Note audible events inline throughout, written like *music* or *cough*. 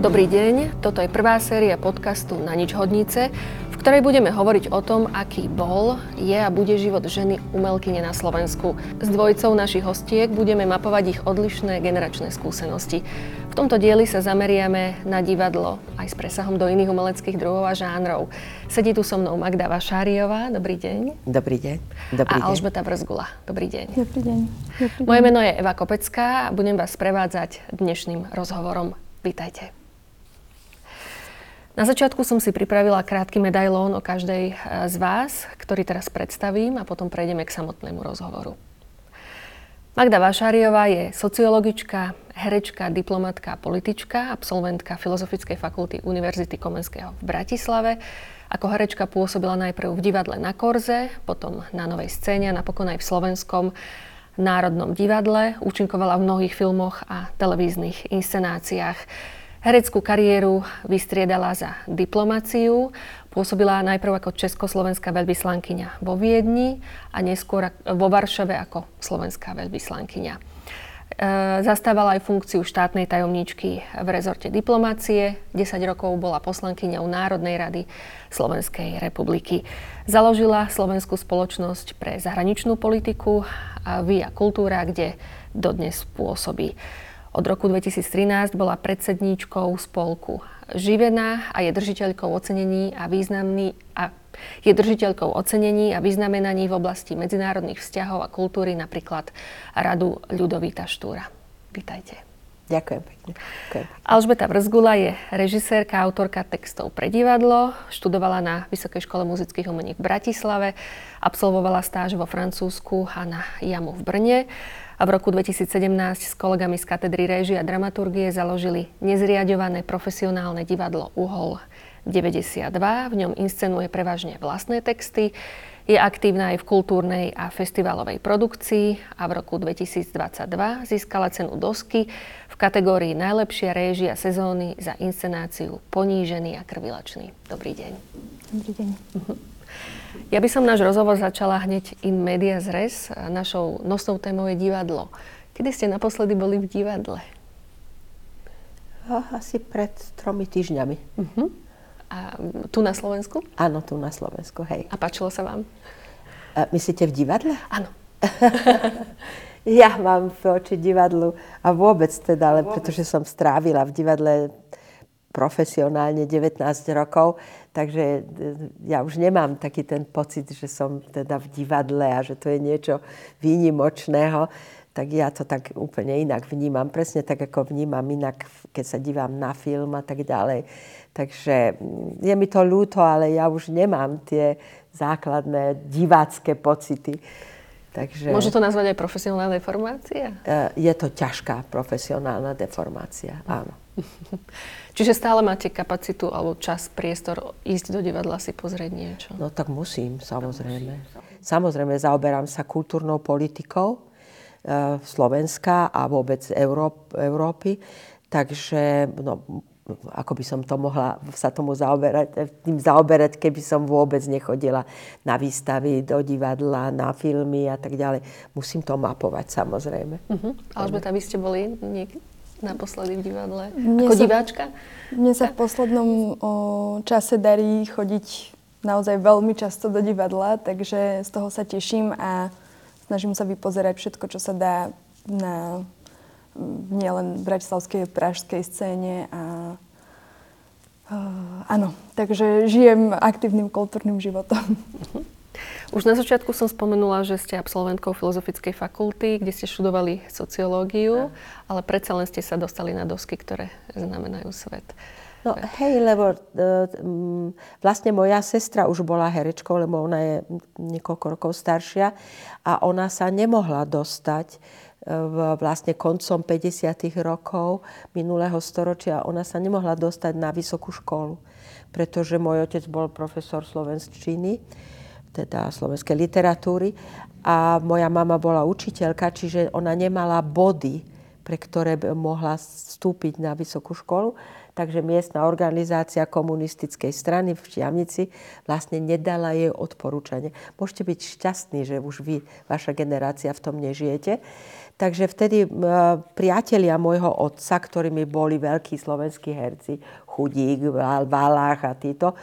Dobrý deň, toto je prvá séria podcastu Na nič hodnice, v ktorej budeme hovoriť o tom, aký bol, je a bude život ženy umelkyne na Slovensku. S dvojicou našich hostiek budeme mapovať ich odlišné generačné skúsenosti. V tomto dieli sa zameriame na divadlo aj s presahom do iných umeleckých druhov a žánrov. Sedí tu so mnou Magda Vašáriová, dobrý deň. Dobrý deň. Dobrý a Alžbeta Brzgula, dobrý deň. Dobrý deň. Dobrý deň. Moje meno je Eva Kopecká a budem vás prevádzať dnešným rozhovorom. Vítajte. Na začiatku som si pripravila krátky medailón o každej e, z vás, ktorý teraz predstavím a potom prejdeme k samotnému rozhovoru. Magda Vašáriová je sociologička, herečka, diplomatka politička, absolventka Filozofickej fakulty Univerzity Komenského v Bratislave. Ako herečka pôsobila najprv v divadle na Korze, potom na Novej scéne a napokon aj v Slovenskom Národnom divadle. Účinkovala v mnohých filmoch a televíznych inscenáciách. Hereckú kariéru vystriedala za diplomáciu, pôsobila najprv ako československá veľvyslankyňa vo Viedni a neskôr vo Varšave ako slovenská veľvyslankyňa. E, zastávala aj funkciu štátnej tajomníčky v rezorte diplomácie. 10 rokov bola poslankyňou Národnej rady Slovenskej republiky. Založila Slovenskú spoločnosť pre zahraničnú politiku a Via Kultúra, kde dodnes pôsobí. Od roku 2013 bola predsedníčkou spolku Živená a je držiteľkou ocenení a významný a je držiteľkou ocenení a vyznamenaní v oblasti medzinárodných vzťahov a kultúry, napríklad Radu Ľudovita Štúra. Vítajte. Ďakujem pekne. Ďakujem. Alžbeta Vrzgula je režisérka, autorka textov pre divadlo, študovala na Vysokej škole muzických umení v Bratislave, absolvovala stáž vo Francúzsku a na JAMu v Brne a v roku 2017 s kolegami z katedry réžie a dramaturgie založili nezriadované profesionálne divadlo Uhol 92. V ňom inscenuje prevažne vlastné texty. Je aktívna aj v kultúrnej a festivalovej produkcii a v roku 2022 získala cenu Dosky v kategórii Najlepšia réžia sezóny za inscenáciu Ponížený a krvilačný. Dobrý deň. Dobrý deň. Uh-huh. Ja by som náš rozhovor začala hneď in media res. Našou nosnou témou je divadlo. Kedy ste naposledy boli v divadle? Asi pred tromi týždňami. Uh-huh. A tu na Slovensku? Áno, tu na Slovensku, hej. A páčilo sa vám? A myslíte v divadle? Áno. *laughs* ja mám oči divadlu a vôbec teda, ale pretože som strávila v divadle profesionálne 19 rokov, takže e, ja už nemám taký ten pocit, že som teda v divadle a že to je niečo výnimočného, tak ja to tak úplne inak vnímam. Presne tak, ako vnímam inak, keď sa dívam na film a tak ďalej. Takže mm, je mi to ľúto, ale ja už nemám tie základné divácké pocity. Takže, Môže to nazvať aj profesionálna deformácia? E, je to ťažká profesionálna deformácia, áno. *laughs* Čiže stále máte kapacitu alebo čas, priestor ísť do divadla si pozrieť niečo? No tak musím, samozrejme. Samozrejme, zaoberám sa kultúrnou politikou e, Slovenska a vôbec Európ, Európy. Takže no, ako by som to mohla sa tomu zaoberať, tým zaoberať, keby som vôbec nechodila na výstavy, do divadla, na filmy a tak ďalej. Musím to mapovať, samozrejme. Uh-huh. Alžbeta, vy ste boli niekde? Naposledy v divadle? Mne Ako sa, diváčka? Mne sa v poslednom o, čase darí chodiť naozaj veľmi často do divadla, takže z toho sa teším a snažím sa vypozerať všetko, čo sa dá na nielen bratislavskej, pražskej scéne a uh, áno, takže žijem aktívnym kultúrnym životom. Uh-huh. *laughs* Už na začiatku som spomenula, že ste absolventkou Filozofickej fakulty, kde ste študovali sociológiu, ale predsa len ste sa dostali na dosky, ktoré znamenajú svet. No hej, lebo uh, vlastne moja sestra už bola herečkou, lebo ona je niekoľko rokov staršia a ona sa nemohla dostať v vlastne koncom 50. rokov minulého storočia, ona sa nemohla dostať na vysokú školu, pretože môj otec bol profesor slovenčiny teda slovenskej literatúry. A moja mama bola učiteľka, čiže ona nemala body pre ktoré by mohla vstúpiť na vysokú školu. Takže miestna organizácia komunistickej strany v Štiavnici vlastne nedala jej odporúčanie. Môžete byť šťastní, že už vy, vaša generácia v tom nežijete. Takže vtedy priatelia môjho otca, ktorými boli veľkí slovenskí herci, Chudík, Valách a títo,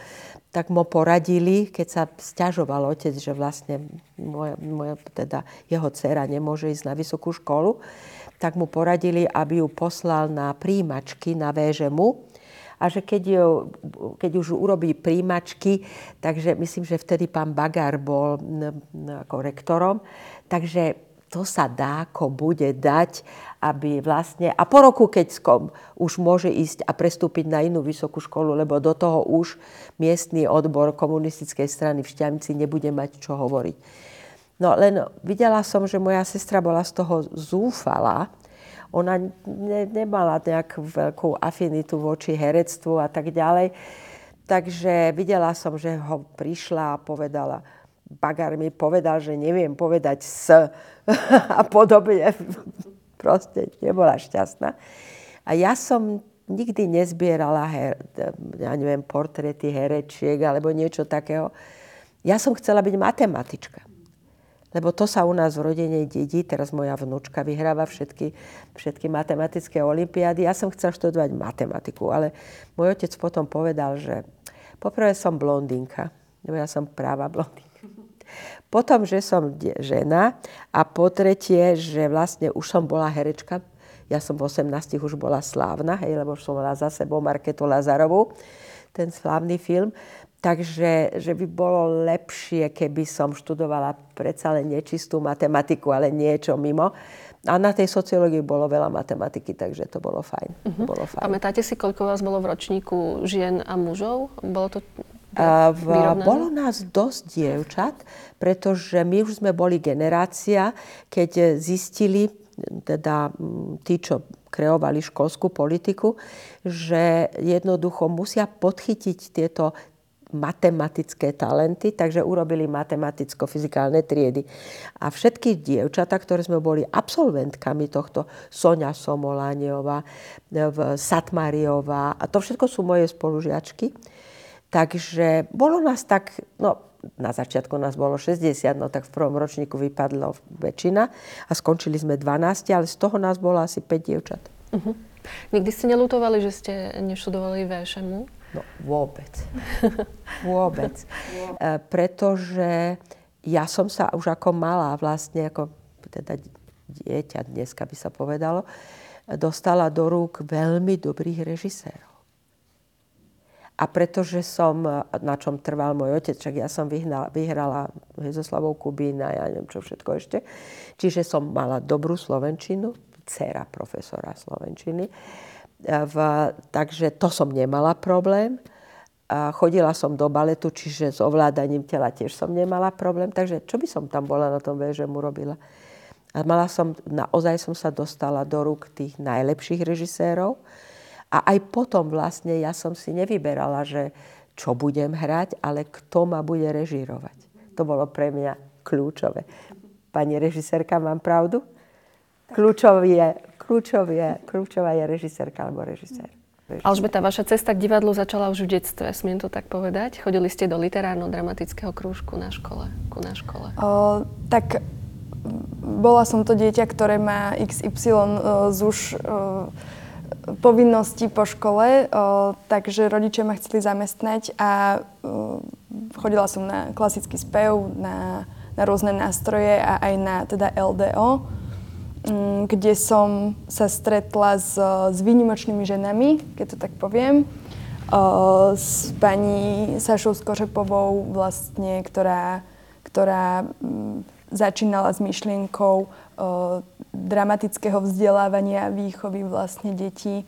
tak mu poradili, keď sa stiažoval otec, že vlastne moja, moja, teda jeho dcera nemôže ísť na vysokú školu, tak mu poradili, aby ju poslal na príjimačky na VŽMu a že keď, ju, keď už urobí príjimačky, takže myslím, že vtedy pán Bagár bol ako rektorom, takže to sa dá, ko bude dať, aby vlastne... A po roku, keď skom, už môže ísť a prestúpiť na inú vysokú školu, lebo do toho už miestný odbor komunistickej strany v Šťavnici nebude mať čo hovoriť. No len videla som, že moja sestra bola z toho zúfala. Ona ne, nemala nejakú veľkú afinitu voči herectvu a tak ďalej. Takže videla som, že ho prišla a povedala, Bagár mi povedal, že neviem povedať s *laughs* a podobne. Proste nebola šťastná. A ja som nikdy nezbierala her, ja neviem, portréty herečiek alebo niečo takého. Ja som chcela byť matematička. Lebo to sa u nás v rodine dedí. Teraz moja vnúčka vyhráva všetky, všetky matematické olimpiády. Ja som chcela študovať matematiku, ale môj otec potom povedal, že poprvé som blondínka, lebo ja som práva blondínka. Potom, že som žena a po tretie, že vlastne už som bola herečka. Ja som v 18 už bola slávna, hej, lebo som mala za sebou Marketu Lazarovú, ten slávny film. Takže že by bolo lepšie, keby som študovala predsa len nečistú matematiku, ale niečo mimo. A na tej sociológii bolo veľa matematiky, takže to bolo fajn. Uh-huh. Bolo fajn. Pamätáte si, koľko vás bolo v ročníku žien a mužov? Bolo to v, bolo nás dosť dievčat, pretože my už sme boli generácia, keď zistili, teda tí, čo kreovali školskú politiku, že jednoducho musia podchytiť tieto matematické talenty, takže urobili matematicko-fyzikálne triedy. A všetky dievčatá, ktoré sme boli absolventkami tohto, Sonia Somolániová, Satmariová, a to všetko sú moje spolužiačky, Takže bolo nás tak, no na začiatku nás bolo 60, no tak v prvom ročníku vypadlo väčšina a skončili sme 12, ale z toho nás bolo asi 5 dievčat. Uh-huh. Nikdy ste nelutovali, že ste neštudovali VŠMu? No vôbec. *laughs* vôbec. e, pretože ja som sa už ako malá vlastne, ako teda dieťa dneska by sa povedalo, dostala do rúk veľmi dobrých režisérov. A pretože som, na čom trval môj otec, čak ja som vyhnala, vyhrala Hezoslavou Kubín a ja neviem čo všetko ešte. Čiže som mala dobrú slovenčinu, dcera profesora slovenčiny. V, takže to som nemala problém. A chodila som do baletu, čiže s ovládaním tela tiež som nemala problém. Takže čo by som tam bola na tom mu robila? A mala som, naozaj som sa dostala do rúk tých najlepších režisérov a aj potom vlastne ja som si nevyberala, že čo budem hrať, ale kto ma bude režírovať. To bolo pre mňa kľúčové. Pani režisérka, mám pravdu? Kľúčový je, kľúčový je, kľúčová je režisérka alebo režisér. Alžbeta, vaša cesta k divadlu začala už v detstve, smiem to tak povedať? Chodili ste do literárno-dramatického krúžku na škole, ku na škole? O, tak bola som to dieťa, ktoré má XY z už povinnosti po škole, o, takže rodičia ma chceli zamestnať a o, chodila som na klasický spev, na, na rôzne nástroje a aj na teda LDO, m, mm, kde som sa stretla s, s výnimočnými ženami, keď to tak poviem. O, s pani Sašou Skořepovou vlastne, ktorá, ktorá m, mm, začínala s myšlienkou dramatického vzdelávania a výchovy vlastne detí,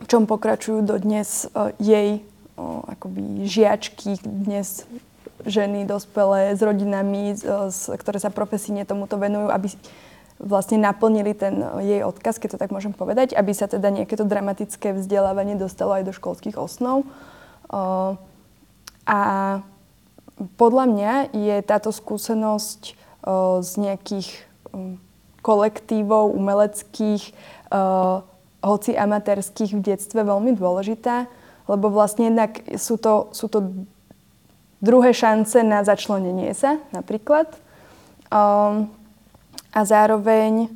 v čom pokračujú dodnes jej akoby žiačky, dnes ženy dospelé s rodinami, ktoré sa profesíne tomuto venujú, aby vlastne naplnili ten jej odkaz, keď to tak môžem povedať, aby sa teda nejaké to dramatické vzdelávanie dostalo aj do školských osnov. A podľa mňa je táto skúsenosť z nejakých kolektívov umeleckých, uh, hoci amatérských v detstve veľmi dôležitá, lebo vlastne jednak sú to, sú to druhé šance na začlenenie sa napríklad. Um, a zároveň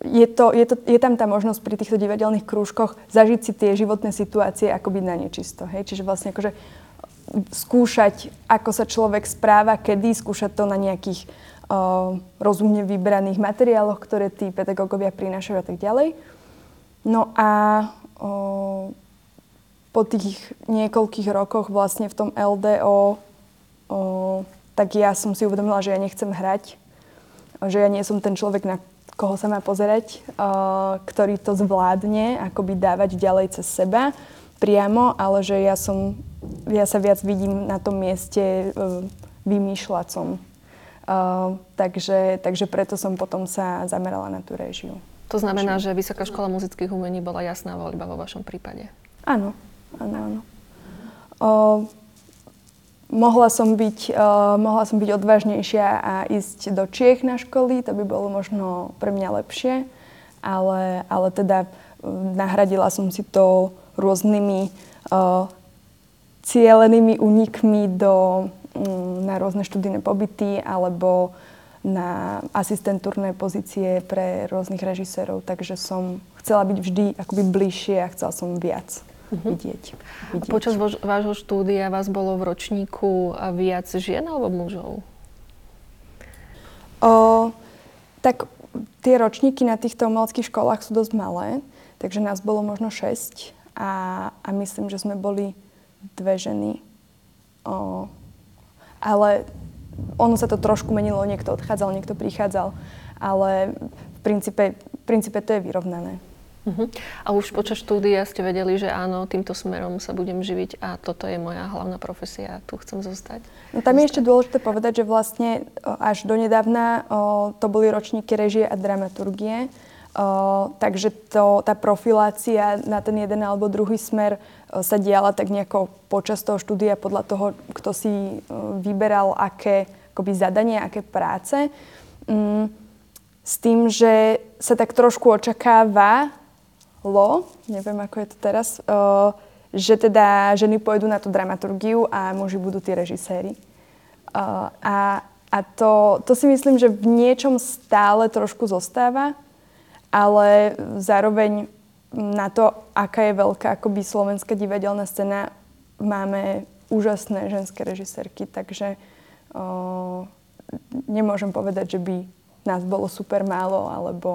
je, to, je, to, je tam tá možnosť pri týchto divadelných krúžkoch zažiť si tie životné situácie ako byť na nečisto. Hej? Čiže vlastne akože skúšať, ako sa človek správa, kedy, skúšať to na nejakých rozumne vybraných materiáloch, ktoré tí pedagógovia prinášajú a tak ďalej. No a uh, po tých niekoľkých rokoch vlastne v tom LDO, uh, tak ja som si uvedomila, že ja nechcem hrať, že ja nie som ten človek, na koho sa má pozerať, uh, ktorý to zvládne, akoby dávať ďalej cez seba priamo, ale že ja som ja sa viac vidím na tom mieste uh, vymýšľacom. Takže, takže preto som potom sa zamerala na tú režiu. To znamená, že Vysoká škola muzických umení bola jasná voľba vo vašom prípade? Áno, áno, áno. Uh, mohla, som byť, uh, mohla som byť odvážnejšia a ísť do Čiech na školy, to by bolo možno pre mňa lepšie, ale, ale teda nahradila som si to rôznymi uh, cielenými únikmi do, mm, na rôzne študijné pobyty alebo na asistentúrne pozície pre rôznych režisérov, takže som chcela byť vždy akoby bližšie a chcela som viac uh-huh. vidieť, vidieť. A počas vož, vášho štúdia vás bolo v ročníku viac žien alebo mužov? O, tak tie ročníky na týchto umeleckých školách sú dosť malé, takže nás bolo možno 6 a, a myslím, že sme boli dve ženy. O, ale ono sa to trošku menilo, niekto odchádzal, niekto prichádzal, ale v princípe, v princípe to je vyrovnané. Uh-huh. A už počas štúdia ste vedeli, že áno, týmto smerom sa budem živiť a toto je moja hlavná profesia, tu chcem zostať? No, tam je ešte dôležité povedať, že vlastne až donedávna o, to boli ročníky režie a dramaturgie, takže to, tá profilácia na ten jeden alebo druhý smer sa diala tak nejako počas toho štúdia podľa toho, kto si e, vyberal aké akoby zadanie, aké práce. Mm, s tým, že sa tak trošku očakáva, lo, neviem ako je to teraz, uh, že teda ženy pôjdu na tú dramaturgiu a muži budú tí režiséri. Uh, a a to, to si myslím, že v niečom stále trošku zostáva, ale zároveň na to, aká je veľká akoby slovenská divadelná scéna, máme úžasné ženské režisérky, takže o, nemôžem povedať, že by nás bolo super málo, alebo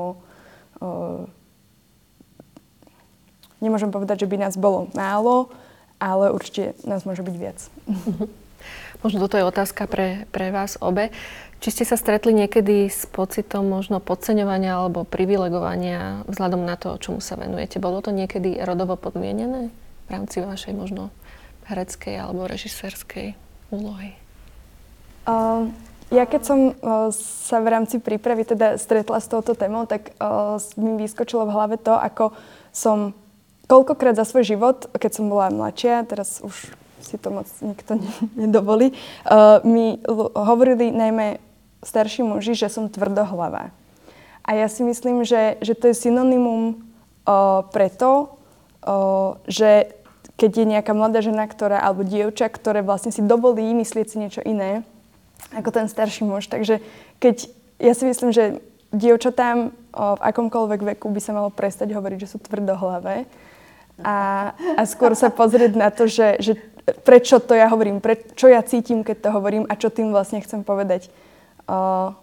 o, nemôžem povedať, že by nás bolo málo, ale určite nás môže byť viac. *laughs* Možno toto je otázka pre, pre vás obe. Či ste sa stretli niekedy s pocitom možno podceňovania alebo privilegovania vzhľadom na to, čomu sa venujete? Bolo to niekedy rodovo podmienené v rámci vašej možno hereckej alebo režisérskej úlohy? Uh, ja keď som uh, sa v rámci prípravy teda stretla s touto témou, tak uh, mi vyskočilo v hlave to, ako som koľkokrát za svoj život, keď som bola mladšia, teraz už si to moc nikto nedovolí, uh, mi hovorili najmä starší muži, že som tvrdohlavá. A ja si myslím, že, že to je synonymum uh, preto, uh, že keď je nejaká mladá žena, ktorá, alebo dievča, ktoré vlastne si dovolí myslieť si niečo iné, ako ten starší muž. Takže keď, ja si myslím, že dievčatám uh, v akomkoľvek veku by sa malo prestať hovoriť, že sú tvrdohlavé a, a skôr sa pozrieť na to, že, že prečo to ja hovorím, čo ja cítim, keď to hovorím a čo tým vlastne chcem povedať. Uh,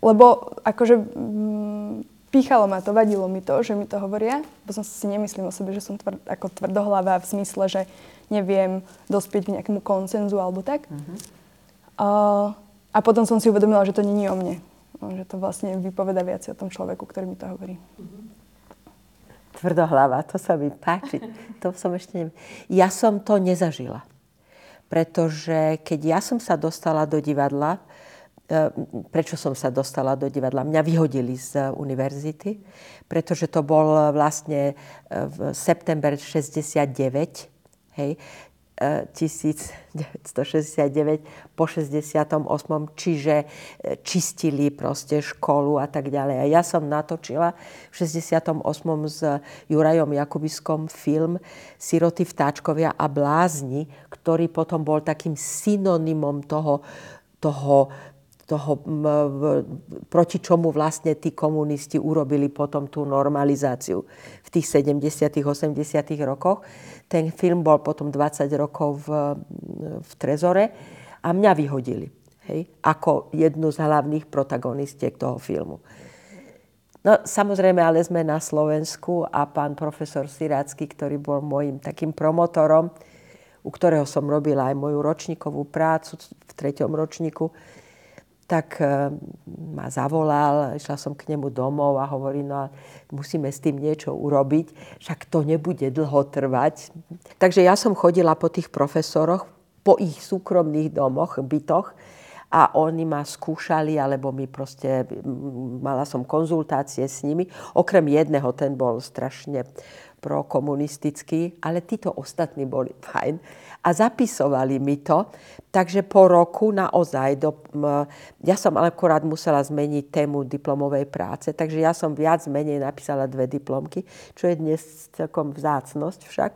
lebo akože mm, píchalo ma to, vadilo mi to, že mi to hovoria, bo som si nemyslím o sebe, že som tvr, ako tvrdohlava v zmysle, že neviem dospieť k nejakému koncenzu alebo tak. Uh-huh. Uh, a potom som si uvedomila, že to není o mne. Že to vlastne vypoveda viac o tom človeku, ktorý mi to hovorí. Uh-huh. Tvrdohlava, to sa mi páči. To som ešte neviem. Ja som to nezažila. Pretože keď ja som sa dostala do divadla, prečo som sa dostala do divadla? Mňa vyhodili z univerzity, pretože to bol vlastne e, v september 69. Hej. 1969 po 68. Čiže čistili proste školu a tak ďalej. A ja som natočila v 68. s Jurajom Jakubiskom film Siroty, vtáčkovia a blázni, ktorý potom bol takým synonymom toho, toho toho, proti čomu vlastne tí komunisti urobili potom tú normalizáciu v tých 70 80 rokoch. Ten film bol potom 20 rokov v, v Trezore a mňa vyhodili hej, ako jednu z hlavných protagonistiek toho filmu. No samozrejme, ale sme na Slovensku a pán profesor Sirácky, ktorý bol môjim takým promotorom, u ktorého som robila aj moju ročníkovú prácu v treťom ročníku, tak eh, ma zavolal, išla som k nemu domov a hovorí, no musíme s tým niečo urobiť, však to nebude dlho trvať. Takže ja som chodila po tých profesoroch, po ich súkromných domoch, bytoch a oni ma skúšali, alebo mi proste, mala som konzultácie s nimi. Okrem jedného, ten bol strašne prokomunistický, ale títo ostatní boli *laughs* fajn a zapisovali mi to. Takže po roku naozaj, do, ja som akorát musela zmeniť tému diplomovej práce, takže ja som viac menej napísala dve diplomky, čo je dnes celkom vzácnosť však,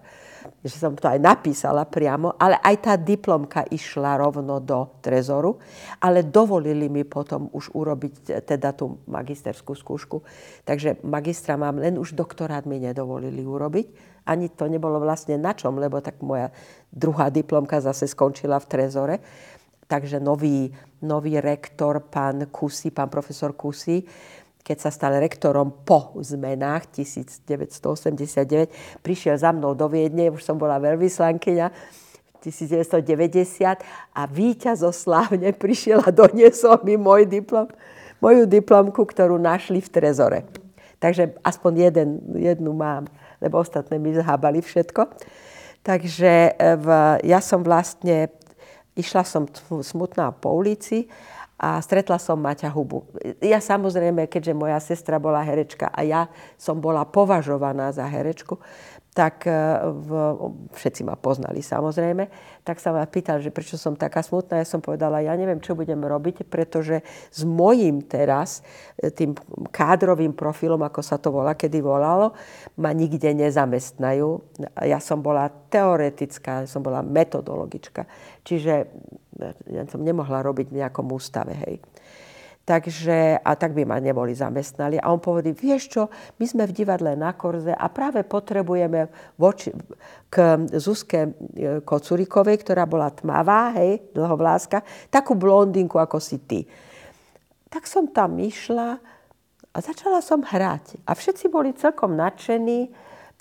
že som to aj napísala priamo, ale aj tá diplomka išla rovno do trezoru, ale dovolili mi potom už urobiť teda tú magisterskú skúšku. Takže magistra mám, len už doktorát mi nedovolili urobiť ani to nebolo vlastne na čom, lebo tak moja druhá diplomka zase skončila v Trezore. Takže nový, nový rektor, pán Kusy, pán profesor Kusy, keď sa stal rektorom po zmenách 1989, prišiel za mnou do Viedne, už som bola veľvyslankyňa, 1990 a víťazoslávne *laughs* prišiel a doniesol mi môj diplom, moju diplomku, ktorú našli v Trezore. Takže aspoň jeden, jednu mám lebo ostatné mi zhábali všetko. Takže e, v, ja som vlastne, išla som smutná po ulici a stretla som Maťa Hubu. Ja samozrejme, keďže moja sestra bola herečka a ja som bola považovaná za herečku, tak e, v, všetci ma poznali samozrejme, tak sa ma pýtal, že prečo som taká smutná. Ja som povedala, ja neviem, čo budem robiť, pretože s mojím teraz, e, tým kádrovým profilom, ako sa to volá, kedy volalo, ma nikde nezamestnajú. Ja som bola teoretická, som bola metodologička. Čiže ja som nemohla robiť v nejakom ústave, hej. Takže, a tak by ma neboli zamestnali. A on povedal, vieš čo, my sme v divadle na Korze a práve potrebujeme voči, k Zuzke e, Kocurikovej, ktorá bola tmavá, hej, dlhovláska, takú blondinku ako si ty. Tak som tam išla a začala som hrať. A všetci boli celkom nadšení.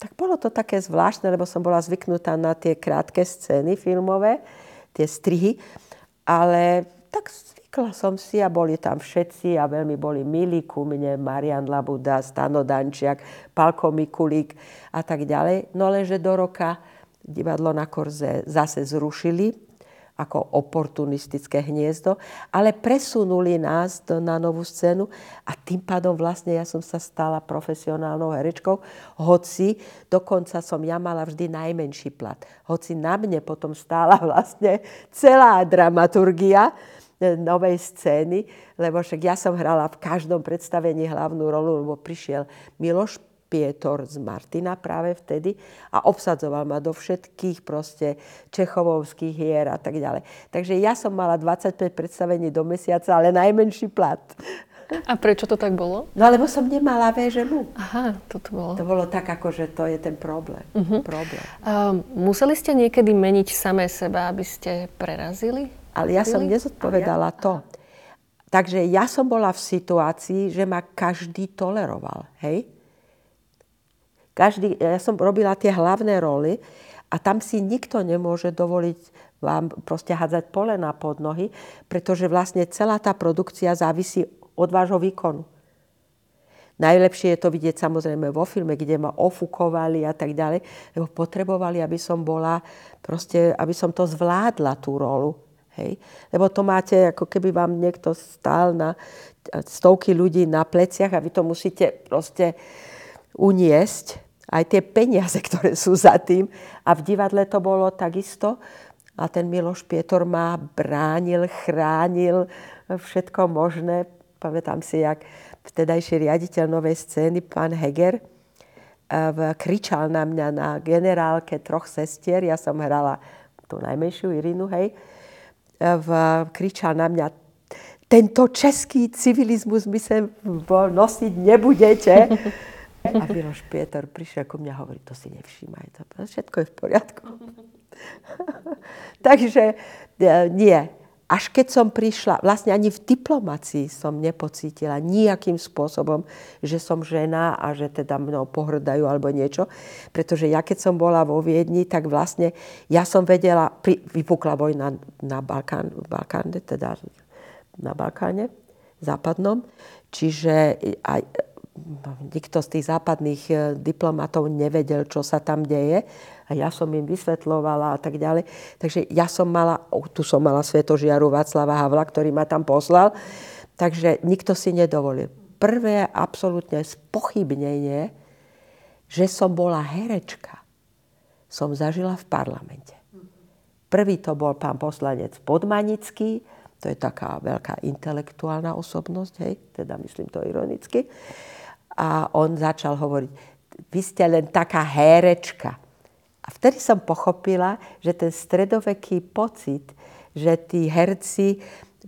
Tak bolo to také zvláštne, lebo som bola zvyknutá na tie krátke scény filmové, tie strihy. Ale tak Zvykla som si a boli tam všetci a veľmi boli milí ku mne, Marian Labuda, Stano Dančiak, Palko Mikulík a tak ďalej. No lenže do roka divadlo na Korze zase zrušili ako oportunistické hniezdo, ale presunuli nás do, na novú scénu a tým pádom vlastne ja som sa stala profesionálnou herečkou, hoci dokonca som ja mala vždy najmenší plat. Hoci na mne potom stála *laughs* vlastne celá dramaturgia, novej scény, lebo však ja som hrala v každom predstavení hlavnú rolu, lebo prišiel Miloš Pietor z Martina práve vtedy a obsadzoval ma do všetkých proste čechovovských hier a tak ďalej. Takže ja som mala 25 predstavení do mesiaca, ale najmenší plat. A prečo to tak bolo? No lebo som nemala VŽMU. Aha, toto bolo. To bolo tak, ako že to je ten problém. Uh-huh. problém. Uh, museli ste niekedy meniť samé seba, aby ste prerazili? Ale ja som nezodpovedala to. Takže ja som bola v situácii, že ma každý toleroval. Hej? Každý, ja som robila tie hlavné roly a tam si nikto nemôže dovoliť vám proste hádzať polena pod nohy, pretože vlastne celá tá produkcia závisí od vášho výkonu. Najlepšie je to vidieť samozrejme vo filme, kde ma ofúkovali a tak ďalej, lebo potrebovali, aby som bola, proste, aby som to zvládla, tú rolu. Hej? Lebo to máte, ako keby vám niekto stál na stovky ľudí na pleciach a vy to musíte proste uniesť. Aj tie peniaze, *laughs* ktoré sú za tým. A v divadle to bolo takisto. A ten Miloš Pietor ma bránil, chránil, všetko možné. Pamätám si, jak vtedajší riaditeľ novej scény, pán Heger, kričal na mňa na generálke troch sestier. Ja som hrala tú najmenšiu Irinu, hej. V, kričal na mňa, tento český civilizmus my sem nosiť nebudete. *laughs* A Miloš Pietor prišiel ku mňa a hovorí, to si nevšímaj, to všetko je v poriadku. *laughs* Takže e, nie. Až keď som prišla, vlastne ani v diplomácii som nepocítila nejakým spôsobom, že som žena a že teda mnou pohrdajú alebo niečo. Pretože ja keď som bola vo Viedni, tak vlastne ja som vedela, pri, vypukla vojna na Balkán, Balkáne, teda na Balkáne západnom. Čiže aj, nikto z tých západných e, diplomatov nevedel, čo sa tam deje a ja som im vysvetlovala a tak ďalej. Takže ja som mala, tu som mala svetožiaru Václava Havla, ktorý ma tam poslal, takže nikto si nedovolil. Prvé absolútne spochybnenie, že som bola herečka, som zažila v parlamente. Prvý to bol pán poslanec Podmanický, to je taká veľká intelektuálna osobnosť, hej, teda myslím to ironicky. A on začal hovoriť, vy ste len taká herečka. A vtedy som pochopila, že ten stredoveký pocit, že tí herci,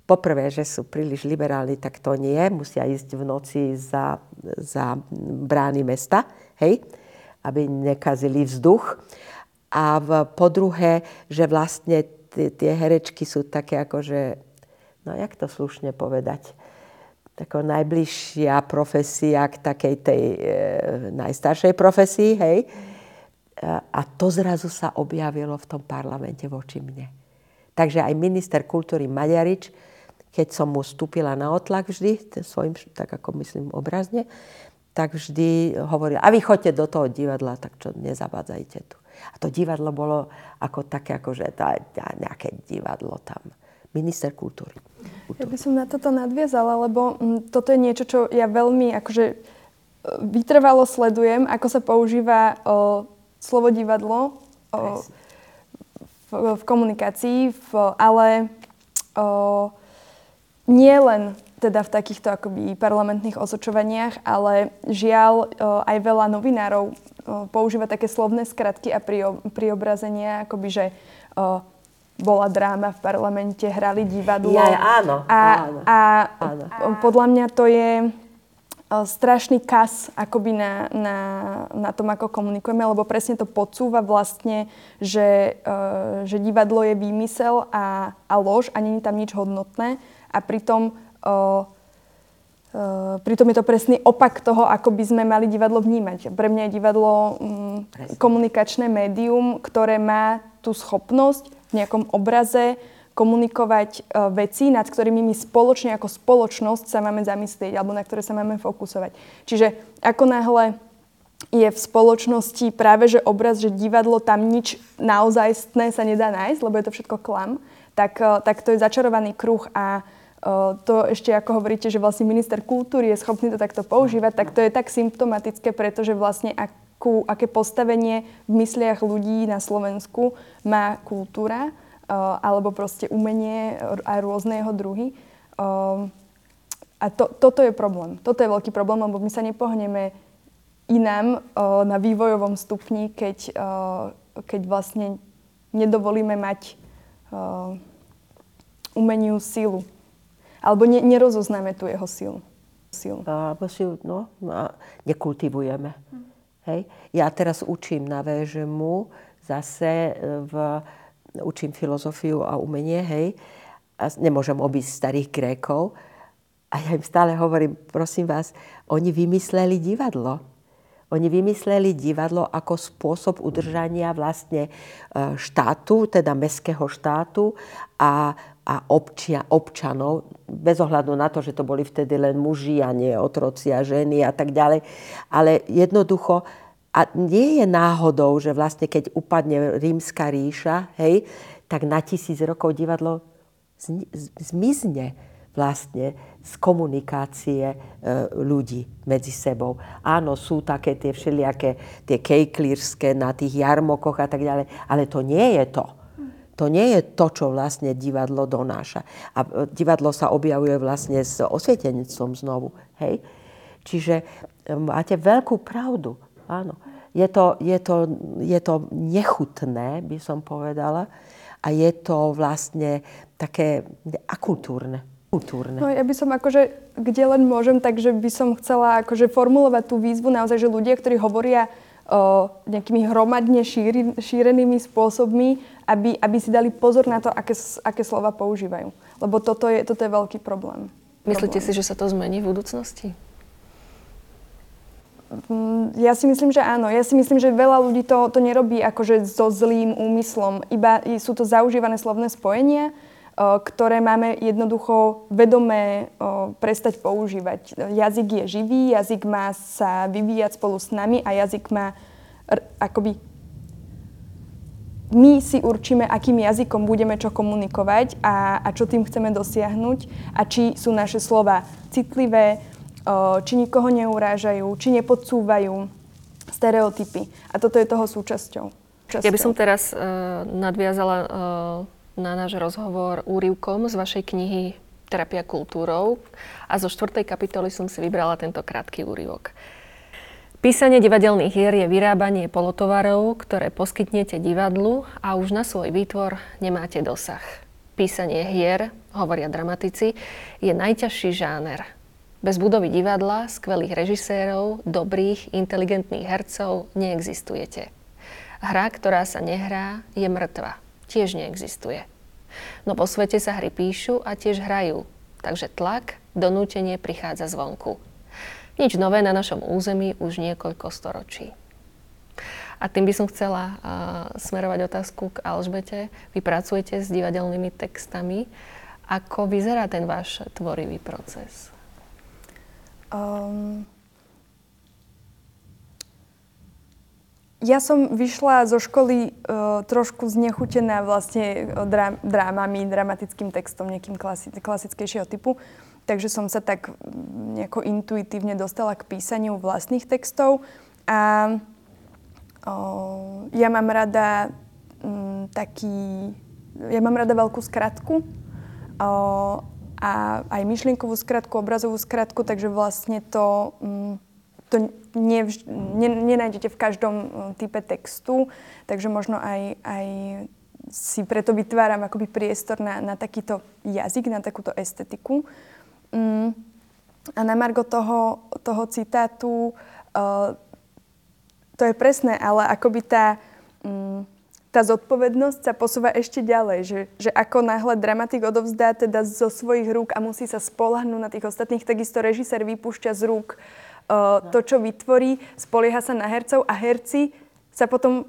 poprvé, že sú príliš liberálni, tak to nie, musia ísť v noci za, za brány mesta, hej, aby nekazili vzduch. A v, po druhé, že vlastne tie herečky sú také ako, že, no jak to slušne povedať, taká najbližšia profesia k takej tej e, najstaršej profesii, hej, a to zrazu sa objavilo v tom parlamente voči mne. Takže aj minister kultúry Maďarič, keď som mu vstúpila na otlak vždy, svojim, tak ako myslím obrazne, tak vždy hovoril, a vy choďte do toho divadla, tak čo, nezavádzajte tu. A to divadlo bolo ako také, ako že tá, nejaké divadlo tam. Minister kultúry. Ja by som na toto nadviazala, lebo m, toto je niečo, čo ja veľmi akože e, vytrvalo sledujem, ako sa používa o, slovo divadlo o, v, v komunikácii, v, ale o, nie len teda v takýchto akoby parlamentných osočovaniach, ale žiaľ o, aj veľa novinárov o, používa také slovné skratky a priobrazenia, akoby, že o, bola dráma v parlamente, hrali divadlo. Ja, áno, a, áno, a áno. podľa mňa to je strašný kas akoby na, na, na tom, ako komunikujeme, lebo presne to podsúva vlastne, že, uh, že divadlo je výmysel a, a lož a není tam nič hodnotné a pritom uh, Uh, pritom je to presný opak toho, ako by sme mali divadlo vnímať. Pre mňa je divadlo um, komunikačné médium, ktoré má tú schopnosť nejakom obraze komunikovať uh, veci, nad ktorými my spoločne ako spoločnosť sa máme zamyslieť alebo na ktoré sa máme fokusovať. Čiže ako náhle je v spoločnosti práve že obraz, že divadlo tam nič naozajstné sa nedá nájsť, lebo je to všetko klam, tak, uh, tak to je začarovaný kruh a uh, to ešte ako hovoríte, že vlastne minister kultúry je schopný to takto používať, tak to je tak symptomatické, pretože vlastne akú, aké postavenie v mysliach ľudí na Slovensku má kultúra Eh, alebo proste umenie a rôzne jeho druhy. Eh, a to, toto je problém. Toto je veľký problém, lebo my sa nepohneme inám eh, na vývojovom stupni, keď, keď vlastne nedovolíme mať umeniu silu. Alebo ne, nerozoznáme tu jeho silu. silu. Alebo si no, nekultivujeme. Hm. Hej? Ja teraz učím na VŽMu zase v učím filozofiu a umenie, hej, a nemôžem obísť starých Grékov. A ja im stále hovorím, prosím vás, oni vymysleli divadlo. Oni vymysleli divadlo ako spôsob udržania vlastne e, štátu, teda mestského štátu a, a občia, občanov, bez ohľadu na to, že to boli vtedy len muži a nie otroci a ženy a tak ďalej. Ale jednoducho a nie je náhodou, že vlastne keď upadne rímska ríša, hej, tak na tisíc rokov divadlo zmizne. vlastne z komunikácie e, ľudí medzi sebou. Áno, sú také tie všelijaké, tie kejklírske na tých jarmokoch a tak ďalej, ale to nie je to. To nie je to, čo vlastne divadlo donáša. A e, divadlo sa objavuje vlastne s osvietenectvom znovu. Hej? Čiže e, máte veľkú pravdu. Áno. Je to, je, to, je to nechutné, by som povedala. A je to vlastne také akultúrne. Kultúrne. No ja by som akože, kde len môžem, takže by som chcela akože formulovať tú výzvu naozaj, že ľudia, ktorí hovoria nejakými hromadne šíri, šírenými spôsobmi, aby, aby si dali pozor na to, aké, aké slova používajú. Lebo toto je, toto je veľký problém. Myslíte problém. si, že sa to zmení v budúcnosti? Mm, ja si myslím, že áno. Ja si myslím, že veľa ľudí to, to nerobí akože so zlým úmyslom. Iba sú to zaužívané slovné spojenia, ktoré máme jednoducho vedomé prestať používať. Jazyk je živý, jazyk má sa vyvíjať spolu s nami a jazyk má akoby my si určíme, akým jazykom budeme čo komunikovať a, a čo tým chceme dosiahnuť a či sú naše slova citlivé, či nikoho neurážajú, či nepodsúvajú stereotypy. A toto je toho súčasťou. Časťou. Ja by som teraz uh, nadviazala uh, na náš rozhovor úrivkom z vašej knihy Terapia kultúrou a zo štvrtej kapitoly som si vybrala tento krátky úrivok. Písanie divadelných hier je vyrábanie polotovarov, ktoré poskytnete divadlu a už na svoj výtvor nemáte dosah. Písanie hier, hovoria dramatici, je najťažší žáner. Bez budovy divadla, skvelých režisérov, dobrých, inteligentných hercov neexistujete. Hra, ktorá sa nehrá, je mŕtva. Tiež neexistuje. No po svete sa hry píšu a tiež hrajú. Takže tlak, donútenie prichádza zvonku. Nič nové na našom území už niekoľko storočí. A tým by som chcela uh, smerovať otázku k Alžbete. Vy pracujete s divadelnými textami. Ako vyzerá ten váš tvorivý proces? Um, ja som vyšla zo školy uh, trošku znechutená vlastne drá, drámami, dramatickým textom, nejakým klasi, klasickejšieho typu. Takže som sa tak nejako intuitívne dostala k písaniu vlastných textov. A uh, ja mám rada um, taký... Ja mám rada veľkú skratku. Uh, a aj myšlienkovú skratku, obrazovú skratku, takže vlastne to, mm, to ne, ne, nenájdete v každom mm, type textu, takže možno aj, aj si preto vytváram akoby priestor na, na takýto jazyk, na takúto estetiku. Mm. A na margo toho, toho citátu, uh, to je presné, ale akoby tá, um, tá zodpovednosť sa posúva ešte ďalej, že, že ako náhle dramatik odovzdá teda zo svojich rúk a musí sa spolahnúť na tých ostatných, takisto režisér vypúšťa z rúk uh, to, čo vytvorí, spolieha sa na hercov a herci sa potom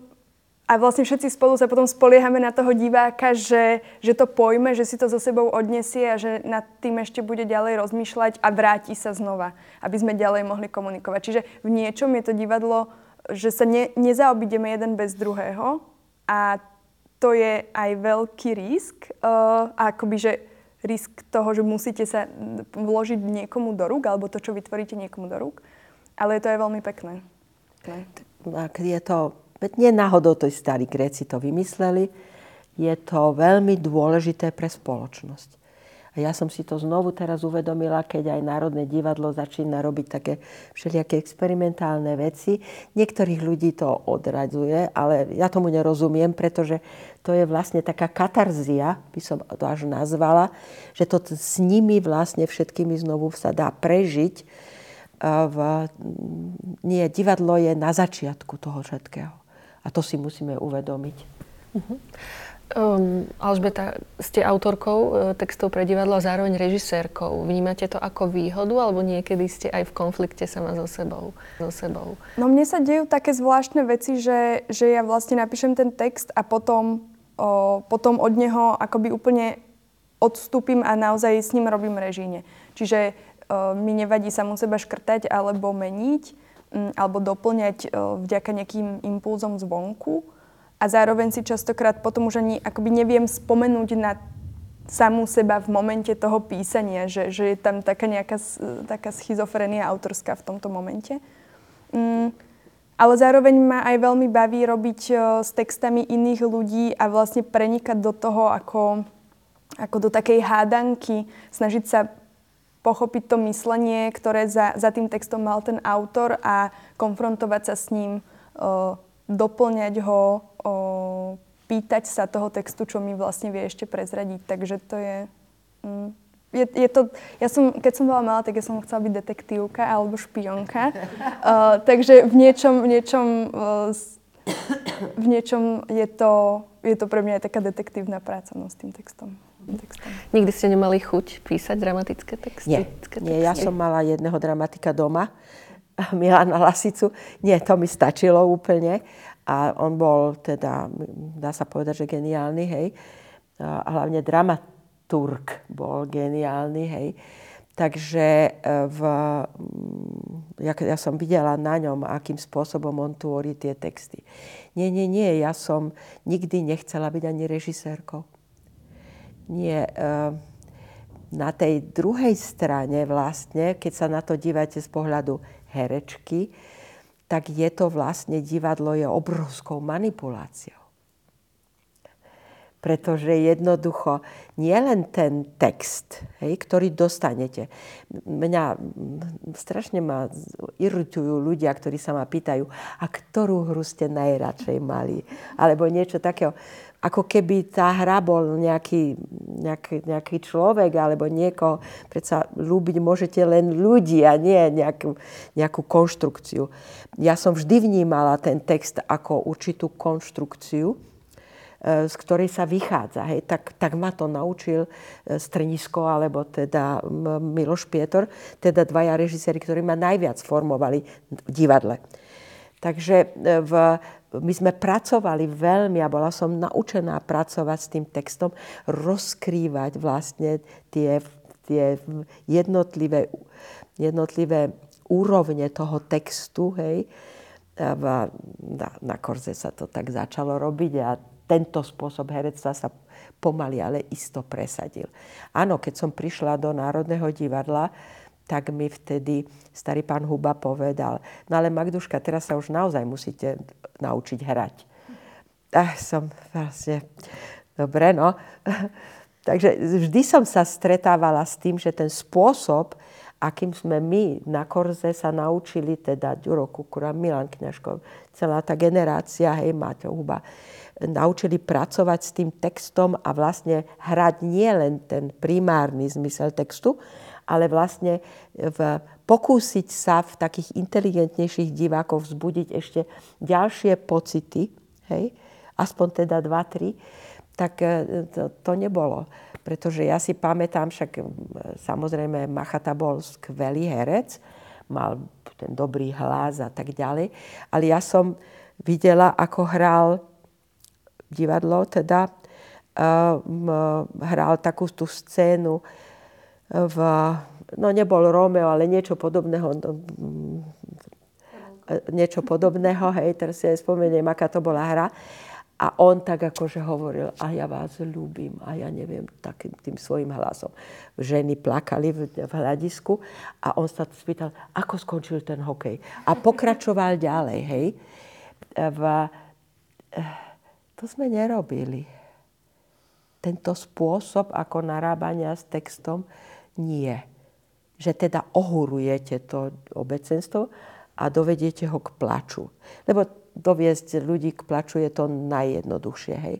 a vlastne všetci spolu sa potom spoliehame na toho diváka, že, že to pojme, že si to so sebou odnesie a že nad tým ešte bude ďalej rozmýšľať a vráti sa znova, aby sme ďalej mohli komunikovať. Čiže v niečom je to divadlo, že sa ne, nezaobideme jeden bez druhého, a to je aj veľký risk, uh, akoby, že risk toho, že musíte sa vložiť niekomu do rúk, alebo to, čo vytvoríte niekomu do rúk. Ale to je veľmi pekné. Ne? Je to, nie náhodou to starí Gréci to vymysleli, je to veľmi dôležité pre spoločnosť. A ja som si to znovu teraz uvedomila, keď aj Národné divadlo začína robiť také všelijaké experimentálne veci. Niektorých ľudí to odradzuje, ale ja tomu nerozumiem, pretože to je vlastne taká katarzia, by som to až nazvala, že to s nimi vlastne všetkými znovu sa dá prežiť. V, nie, divadlo je na začiatku toho všetkého. A to si musíme uvedomiť. Uh-huh. Um, Alžbeta, ste autorkou uh, textov pre divadlo a zároveň režisérkou. Vnímate to ako výhodu, alebo niekedy ste aj v konflikte sama so sebou? So sebou? No mne sa dejú také zvláštne veci, že, že ja vlastne napíšem ten text a potom, o, potom od neho akoby úplne odstúpim a naozaj s ním robím režíne. Čiže mi nevadí sa mu seba škrtať alebo meniť, m, alebo doplňať vďaka nejakým impulzom zvonku a zároveň si častokrát potom už ani akoby neviem spomenúť na samú seba v momente toho písania, že, že je tam taká nejaká taká schizofrenia autorská v tomto momente. Mm, ale zároveň ma aj veľmi baví robiť s textami iných ľudí a vlastne prenikať do toho ako, ako do takej hádanky, snažiť sa pochopiť to myslenie, ktoré za, za tým textom mal ten autor a konfrontovať sa s ním, o, doplňať ho, o, pýtať sa toho textu, čo mi vlastne vie ešte prezradiť. Takže to je... Mm, je, je to, ja som, keď som bola malá, tak ja som chcela byť detektívka alebo špionka. Uh, takže v niečom, v niečom, uh, v niečom je, to, je to pre mňa aj taká detektívna práca no, s tým textom. Textom. Nikdy ste nemali chuť písať dramatické texty? Nie, nie ja som mala jedného dramatika doma, *laughs* Milana Lasicu. Nie, to mi stačilo úplne. A on bol teda, dá sa povedať, že geniálny, hej. A hlavne dramaturg bol geniálny, hej. Takže e, v, ja, ja som videla na ňom, akým spôsobom on tvorí tie texty. Nie, nie, nie, ja som nikdy nechcela byť ani režisérkou. Nie, e, na tej druhej strane vlastne, keď sa na to dívate z pohľadu herečky, tak je to vlastne, divadlo je obrovskou manipuláciou. Pretože jednoducho nie len ten text, hej, ktorý dostanete. Mňa strašne ma iritujú ľudia, ktorí sa ma pýtajú, a ktorú hru ste najradšej mali? Alebo niečo takého ako keby tá hra bol nejaký, nejaký, nejaký človek alebo niekoho. Predsa ľúbiť môžete len ľudí a nie nejakú, nejakú konštrukciu. Ja som vždy vnímala ten text ako určitú konštrukciu, e, z ktorej sa vychádza. Hej. Tak, tak ma to naučil e, Strnisko alebo teda Miloš Pietor, teda dvaja režiséri, ktorí ma najviac formovali v divadle. Takže e, v, my sme pracovali veľmi a bola som naučená pracovať s tým textom, rozkrývať vlastne tie, tie jednotlivé, jednotlivé úrovne toho textu, hej. Na, na Korze sa to tak začalo robiť a tento spôsob herectva sa pomaly, ale isto presadil. Áno, keď som prišla do Národného divadla, tak mi vtedy starý pán Huba povedal, no ale Magduška, teraz sa už naozaj musíte naučiť hrať. A som vlastne, dobre, no. *laughs* Takže vždy som sa stretávala s tým, že ten spôsob, akým sme my na Korze sa naučili, teda Ďuro Kukura, Milan Kňažkov, celá tá generácia, hej, Máťo Huba, naučili pracovať s tým textom a vlastne hrať nie len ten primárny zmysel textu, ale vlastne v, pokúsiť sa v takých inteligentnejších divákoch vzbudiť ešte ďalšie pocity, hej, aspoň teda dva, tri, tak e, to, to nebolo. Pretože ja si pamätám, však samozrejme Machata bol skvelý herec, mal ten dobrý hlas a tak ďalej, ale ja som videla, ako hral divadlo, teda uh, hral takú tú scénu, v, no nebol Romeo, ale niečo podobného, no, mm, niečo podobného, hej, teraz si aj spomeniem, aká to bola hra. A on tak akože hovoril, a ja vás ľúbim, a ja neviem, takým tým svojim hlasom. Ženy plakali v, v hľadisku a on sa spýtal, ako skončil ten hokej. A pokračoval ďalej, hej. V, to sme nerobili. Tento spôsob, ako narábania s textom, nie. Že teda ohurujete to obecenstvo a dovediete ho k plaču. Lebo doviesť ľudí k plaču je to najjednoduchšie, hej.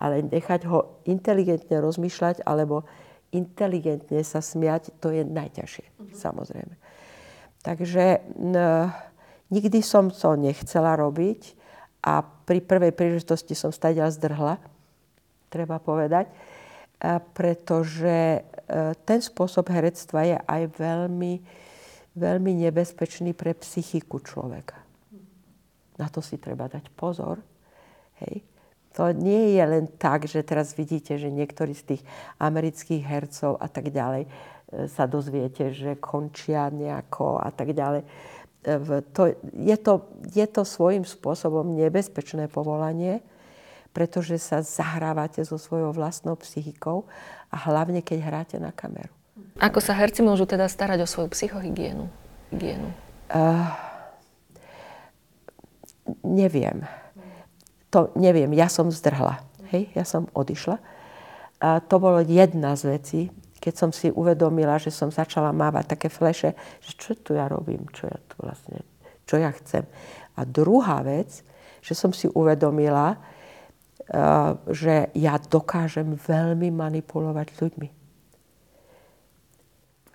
Ale nechať ho inteligentne rozmýšľať alebo inteligentne sa smiať, to je najťažšie, mm-hmm. samozrejme. Takže n- nikdy som to nechcela robiť a pri prvej príležitosti som stadiaľ zdrhla, treba povedať, pretože E, ten spôsob herectva je aj veľmi, veľmi nebezpečný pre psychiku človeka. Na to si treba dať pozor. Hej. To nie je len tak, že teraz vidíte, že niektorí z tých amerických hercov a tak ďalej e, sa dozviete, že končia nejako a tak ďalej. E, to, je, to, je to svojím spôsobom nebezpečné povolanie, pretože sa zahrávate so svojou vlastnou psychikou a hlavne keď hráte na kameru. Ako sa herci môžu teda starať o svoju psychohygienu? Hygienu? Uh, neviem. To neviem. Ja som zdrhla. Hej, ja som odišla. A to bolo jedna z vecí, keď som si uvedomila, že som začala mávať také fleše, že čo tu ja robím, čo ja tu vlastne, čo ja chcem. A druhá vec, že som si uvedomila, že ja dokážem veľmi manipulovať ľuďmi.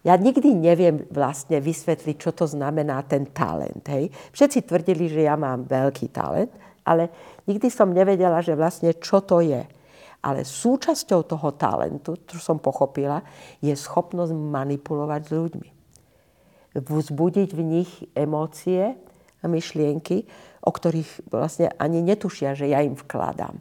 Ja nikdy neviem vlastne vysvetliť, čo to znamená ten talent. Hej. Všetci tvrdili, že ja mám veľký talent, ale nikdy som nevedela, že vlastne čo to je. Ale súčasťou toho talentu, čo som pochopila, je schopnosť manipulovať s ľuďmi. Vzbudiť v nich emócie a myšlienky, o ktorých vlastne ani netušia, že ja im vkladám.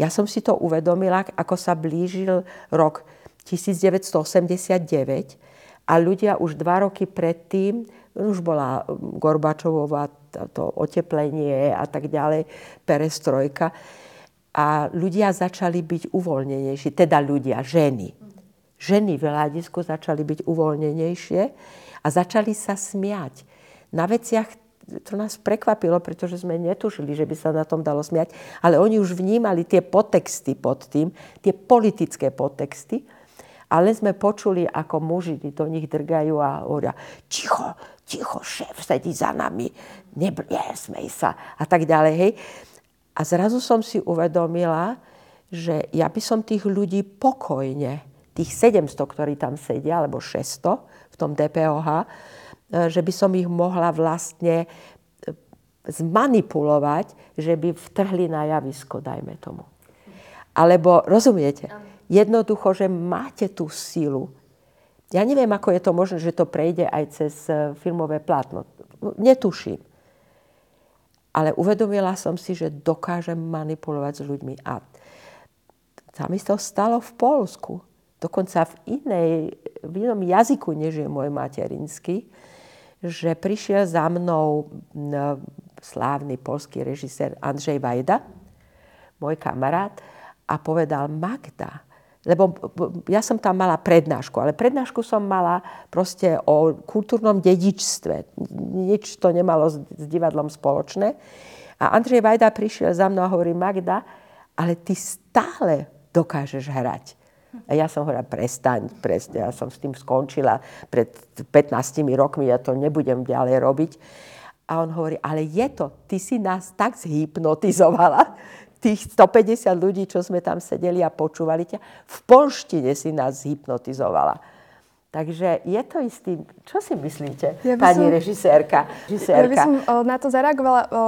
Ja som si to uvedomila, ako sa blížil rok 1989 a ľudia už dva roky predtým, už bola Gorbačovová to oteplenie a tak ďalej, perestrojka, a ľudia začali byť uvoľnenejší, teda ľudia, ženy. Ženy v hľadisku začali byť uvoľnenejšie a začali sa smiať. Na veciach to nás prekvapilo, pretože sme netušili, že by sa na tom dalo smiať, ale oni už vnímali tie potexty pod tým, tie politické potexty ale sme počuli, ako muži do nich drgajú a hovoria, ticho, ticho, šéf sedí za nami, nesmej sa a tak ďalej. Hej. A zrazu som si uvedomila, že ja by som tých ľudí pokojne, tých 700, ktorí tam sedia, alebo 600 v tom DPOH, že by som ich mohla vlastne e, zmanipulovať, že by vtrhli na javisko, dajme tomu. Alebo, rozumiete? jednoducho, že máte tú silu. Ja neviem, ako je to možné, že to prejde aj cez e, filmové plátno. Netuším. Ale uvedomila som si, že dokážem manipulovať s ľuďmi. A sa mi to stalo v Polsku. Dokonca v, inej, v inom jazyku, než je môj materinský, že prišiel za mnou slávny polský režisér Andrzej Vajda, môj kamarát, a povedal, Magda, lebo ja som tam mala prednášku, ale prednášku som mala proste o kultúrnom dedičstve. Nič to nemalo s, divadlom spoločné. A Andrej Vajda prišiel za mnou a hovorí, Magda, ale ty stále dokážeš hrať. A ja som hovorila, prestaň, presne, ja som s tým skončila pred 15 rokmi, ja to nebudem ďalej robiť. A on hovorí, ale je to, ty si nás tak zhypnotizovala, tých 150 ľudí, čo sme tam sedeli a počúvali ťa, v polštine si nás hypnotizovala. Takže je to istý... Čo si myslíte, ja pani som, režisérka, režisérka? Ja by som o, na to zareagovala. O,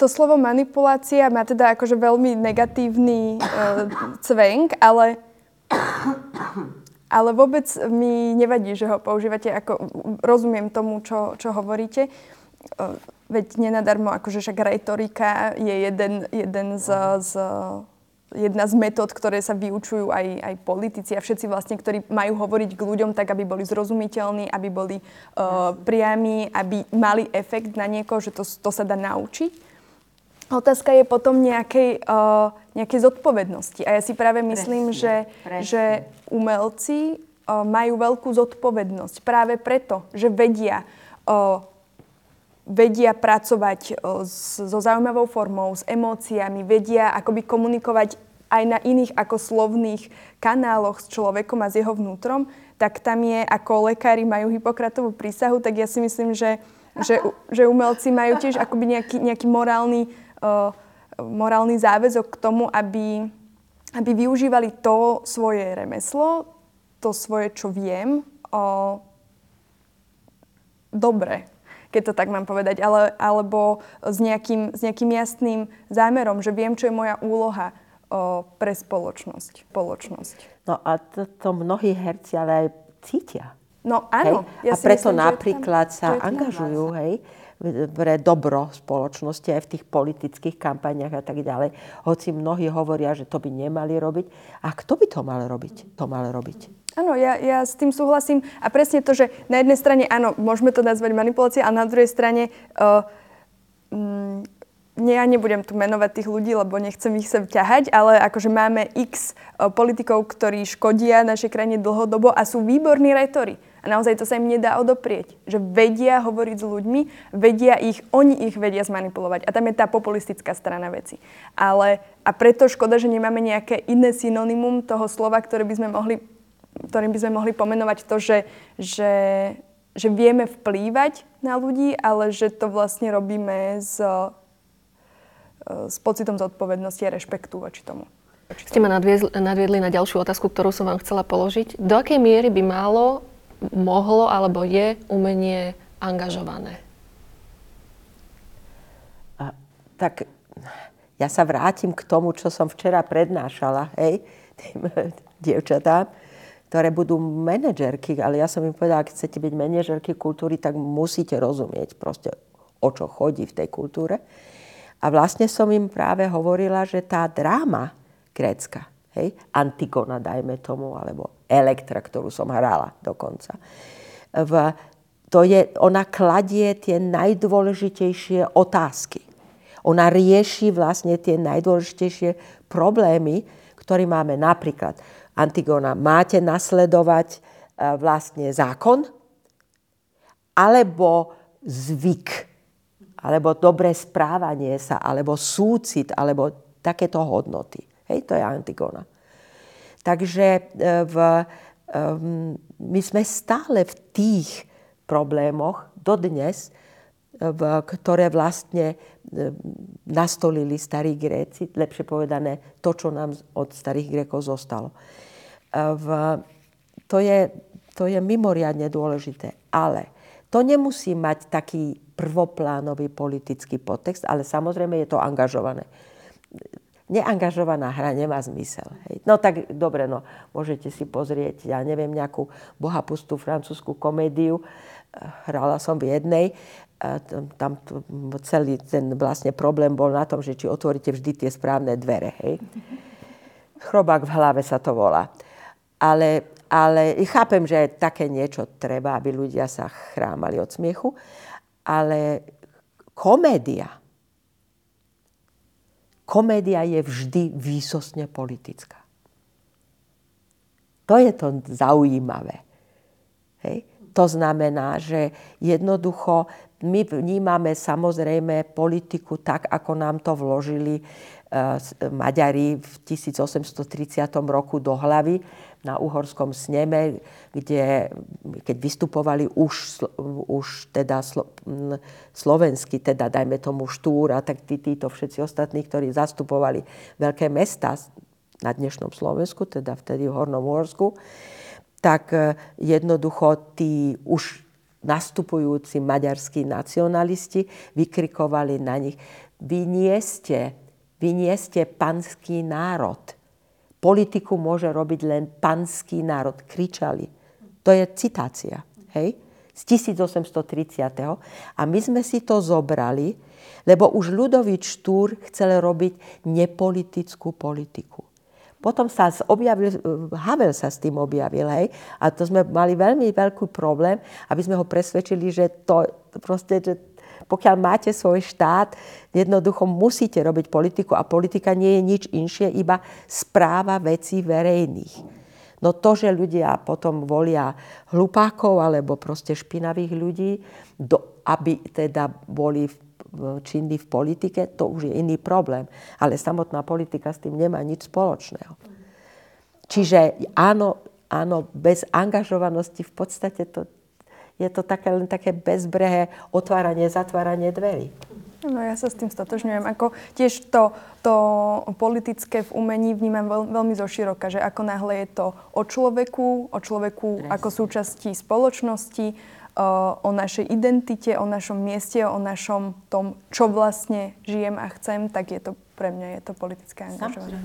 to slovo manipulácia má teda akože veľmi negatívny o, cvenk, ale, ale vôbec mi nevadí, že ho používate. Ako, rozumiem tomu, čo, čo hovoríte. O, Veď nenadarmo, akože však retorika je jeden, jeden z, z, jedna z metód, ktoré sa vyučujú aj, aj politici a všetci vlastne, ktorí majú hovoriť k ľuďom tak, aby boli zrozumiteľní, aby boli uh, priami, aby mali efekt na niekoho, že to, to sa dá naučiť. Otázka je potom nejakej, uh, nejakej zodpovednosti. A ja si práve myslím, presne, že, presne. že umelci uh, majú veľkú zodpovednosť práve preto, že vedia uh, vedia pracovať so zaujímavou formou, s emóciami, vedia akoby komunikovať aj na iných ako slovných kanáloch s človekom a s jeho vnútrom, tak tam je, ako lekári majú Hipokratovú prísahu, tak ja si myslím, že, že, že umelci majú tiež akoby nejaký, nejaký morálny, uh, morálny záväzok k tomu, aby, aby využívali to svoje remeslo, to svoje, čo viem, uh, dobre keď to tak mám povedať, ale, alebo s nejakým, s nejakým jasným zámerom, že viem, čo je moja úloha o, pre spoločnosť. spoločnosť. No a to, to mnohí herci ale aj cítia. No áno. Hej? Ja a preto myslím, napríklad sa angažujú, hej, pre dobro spoločnosti aj v tých politických kampaniach a tak ďalej. Hoci mnohí hovoria, že to by nemali robiť. A kto by to mal robiť? To mal robiť. Áno, ja, ja s tým súhlasím. A presne to, že na jednej strane, áno, môžeme to nazvať manipulácia, a na druhej strane uh, um, ja nebudem tu menovať tých ľudí, lebo nechcem ich sem ťahať, ale akože máme x politikov, ktorí škodia našej krajine dlhodobo a sú výborní retori. A naozaj to sa im nedá odoprieť. Že vedia hovoriť s ľuďmi, vedia ich, oni ich vedia zmanipulovať. A tam je tá populistická strana veci. Ale, a preto škoda, že nemáme nejaké iné synonymum toho slova, ktoré by sme mohli, ktorým by sme mohli pomenovať to, že, že, že vieme vplývať na ľudí, ale že to vlastne robíme s, s pocitom zodpovednosti a rešpektu voči tomu. Ste ma nadviedli, na ďalšiu otázku, ktorú som vám chcela položiť. Do akej miery by malo mohlo alebo je umenie angažované? A, tak ja sa vrátim k tomu, čo som včera prednášala, hej, tým *laughs* dievčatám, ktoré budú manažerky, ale ja som im povedala, ak chcete byť manažerky kultúry, tak musíte rozumieť proste, o čo chodí v tej kultúre. A vlastne som im práve hovorila, že tá dráma grécka, hej, Antigona, dajme tomu, alebo Elektra, ktorú som hrala dokonca. V, to je, ona kladie tie najdôležitejšie otázky. Ona rieši vlastne tie najdôležitejšie problémy, ktoré máme. Napríklad, Antigona, máte nasledovať e, vlastne zákon, alebo zvyk, alebo dobré správanie sa, alebo súcit, alebo takéto hodnoty. Hej, to je Antigona. Takže e, v, my sme stále v tých problémoch dodnes, v, ktoré vlastne nastolili starí Gréci, lepšie povedané to, čo nám od starých Grékov zostalo. V, to, je, to je mimoriadne dôležité. Ale to nemusí mať taký prvoplánový politický podtext, ale samozrejme je to angažované neangažovaná hra nemá zmysel. Hej. No tak dobre, no, môžete si pozrieť, ja neviem, nejakú bohapustú francúzskú komédiu. Hrala som v jednej. Tam celý ten vlastne problém bol na tom, že či otvoríte vždy tie správne dvere. Hej. Chrobák v hlave sa to volá. Ale, ale chápem, že také niečo treba, aby ľudia sa chrámali od smiechu. Ale komédia komédia je vždy výsostne politická. To je to zaujímavé. Hej? To znamená, že jednoducho my vnímame samozrejme politiku tak, ako nám to vložili Maďari v 1830 roku do hlavy na uhorskom sneme, kde, keď vystupovali už, už teda slo, slovenský, teda dajme tomu Štúr a tak tí, títo všetci ostatní, ktorí zastupovali veľké mesta na dnešnom Slovensku, teda vtedy v Hornom Uhorsku, tak e, jednoducho tí už nastupujúci maďarskí nacionalisti vykrikovali na nich, vy nie ste vy nie ste panský národ. Politiku môže robiť len panský národ. Kričali. To je citácia. Hej? Z 1830. A my sme si to zobrali, lebo už Ľudovič Štúr chcel robiť nepolitickú politiku. Potom sa objavil, Havel sa s tým objavil, hej, a to sme mali veľmi veľký problém, aby sme ho presvedčili, že to proste, že pokiaľ máte svoj štát, jednoducho musíte robiť politiku a politika nie je nič inšie, iba správa vecí verejných. No to, že ľudia potom volia hlupákov alebo proste špinavých ľudí, do, aby teda boli činní v politike, to už je iný problém. Ale samotná politika s tým nemá nič spoločného. Čiže áno, áno, bez angažovanosti v podstate to je to také, len také bezbrehé otváranie, zatváranie dverí. No ja sa s tým stotožňujem. Ako tiež to, to politické v umení vnímam veľ, veľmi zoširoka, že ako náhle je to o človeku, o človeku Presne. ako súčasti spoločnosti, o, o našej identite, o našom mieste, o našom tom, čo vlastne žijem a chcem, tak je to pre mňa je to politické angažovanie.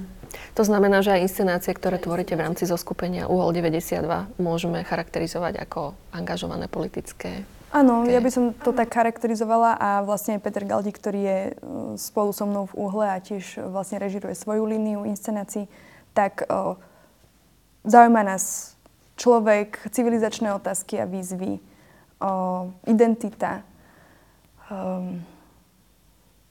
To znamená, že aj inscenácie, ktoré tvoríte v rámci zoskupenia UHOL 92, môžeme charakterizovať ako angažované politické Áno, okay. ja by som to tak charakterizovala a vlastne aj Peter Galdi, ktorý je uh, spolu so mnou v úhle a tiež vlastne režiruje svoju líniu inscenácií, tak uh, zaujíma nás človek, civilizačné otázky a výzvy, uh, identita, um,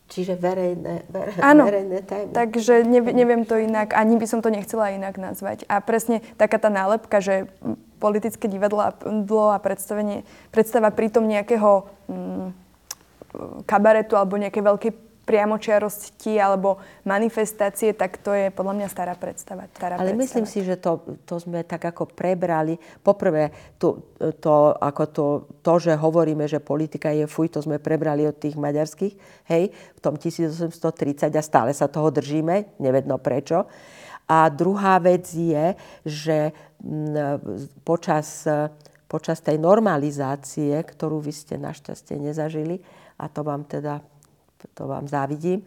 Čiže verejné, verejné, Áno, verejné témy. takže nevie, neviem to inak, ani by som to nechcela inak nazvať. A presne taká tá nálepka, že politické divadlo a, a predstavenie, predstava pritom nejakého mm, kabaretu alebo nejakej veľkej priamočiarosti alebo manifestácie, tak to je podľa mňa stará predstava. Stará Ale predstava. myslím si, že to, to sme tak ako prebrali. Poprvé, to, to, ako to, to, že hovoríme, že politika je fuj, to sme prebrali od tých maďarských, hej, v tom 1830 a stále sa toho držíme, nevedno prečo. A druhá vec je, že počas, počas tej normalizácie, ktorú vy ste našťastie nezažili, a to vám teda to vám závidím,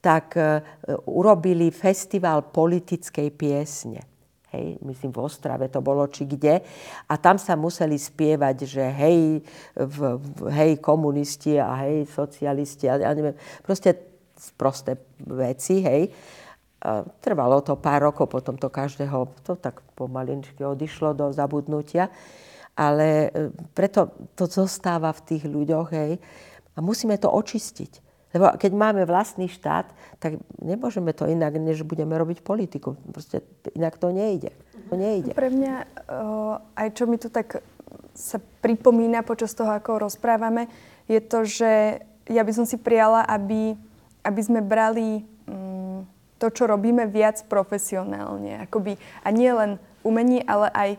tak e, urobili festival politickej piesne. Hej, myslím v Ostrave to bolo, či kde. A tam sa museli spievať, že hej, v, v, hej komunisti a hej socialisti a ja neviem, proste prosté veci, hej. A trvalo to pár rokov, potom to každého, to tak pomalinčky odišlo do zabudnutia. Ale e, preto to zostáva v tých ľuďoch, hej. A musíme to očistiť. Lebo keď máme vlastný štát, tak nemôžeme to inak, než budeme robiť politiku. Proste inak to nejde. To nejde. Pre mňa, uh, aj čo mi tu tak sa pripomína počas toho, ako rozprávame, je to, že ja by som si prijala, aby, aby sme brali um, to, čo robíme, viac profesionálne. Akoby, a nie len umení, ale aj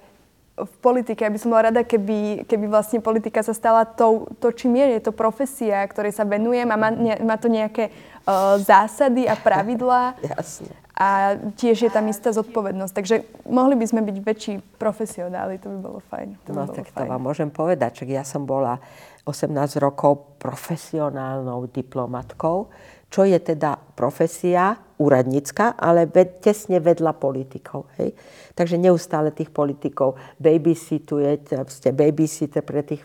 v politike. Ja by som bola rada, keby, keby vlastne politika sa stala to, to čím je. Je to profesia, ktorej sa venujem a má, ne, má to nejaké uh, zásady a pravidlá. *laughs* Jasne. A tiež je tam istá zodpovednosť. Takže mohli by sme byť väčší profesionáli, to by bolo fajn. To no bolo tak fajn. to vám môžem povedať, že ja som bola 18 rokov profesionálnou diplomatkou, čo je teda profesia úradnícka, ale ved, tesne vedľa politikov. Hej? Takže neustále tých politikov babysitujete, ste babysitter pre tých,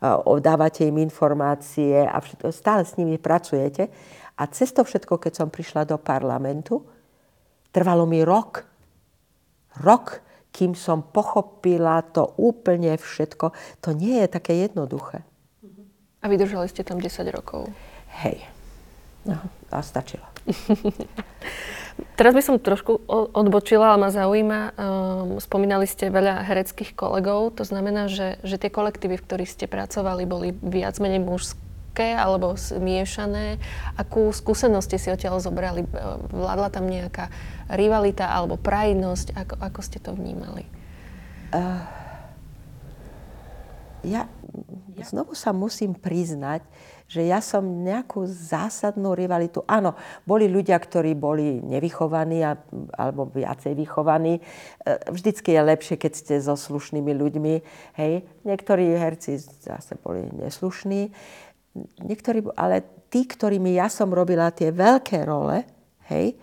uh, dávate im informácie a všetko, stále s nimi pracujete. A cez to všetko, keď som prišla do parlamentu, trvalo mi rok. Rok, kým som pochopila to úplne všetko. To nie je také jednoduché. A vydržali ste tam 10 rokov. Hej. No, a stačilo. *laughs* Teraz by som trošku odbočila, ale ma zaujíma, um, spomínali ste veľa hereckých kolegov, to znamená, že, že tie kolektívy, v ktorých ste pracovali, boli viac menej mužské alebo zmiešané. Akú skúsenosť ste si odtiaľ zobrali? Vládla tam nejaká rivalita alebo prajnosť? Ako, ako ste to vnímali? Uh, ja, znovu sa musím priznať, že ja som nejakú zásadnú rivalitu... Áno, boli ľudia, ktorí boli nevychovaní a, alebo viacej vychovaní. E, vždycky je lepšie, keď ste so slušnými ľuďmi. Hej. Niektorí herci zase boli neslušní. Niektorí, ale tí, ktorými ja som robila tie veľké role, hej, e,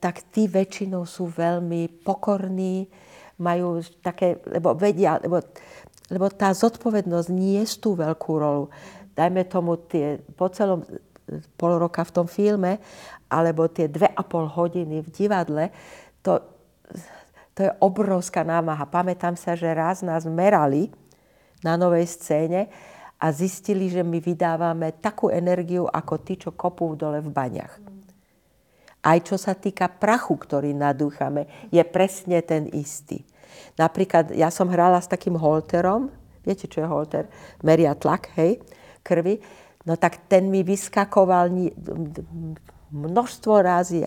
tak tí väčšinou sú veľmi pokorní, majú také, lebo vedia, lebo, lebo tá zodpovednosť nie je tú veľkú rolu dajme tomu tie, po celom pol roka v tom filme, alebo tie dve a pol hodiny v divadle, to, to je obrovská námaha. Pamätám sa, že raz nás merali na novej scéne a zistili, že my vydávame takú energiu, ako tí, čo kopú dole v baňach. Aj čo sa týka prachu, ktorý nadúchame, je presne ten istý. Napríklad, ja som hrala s takým holterom, viete, čo je holter? Meria tlak, hej? krvi, no tak ten mi vyskakoval množstvo razy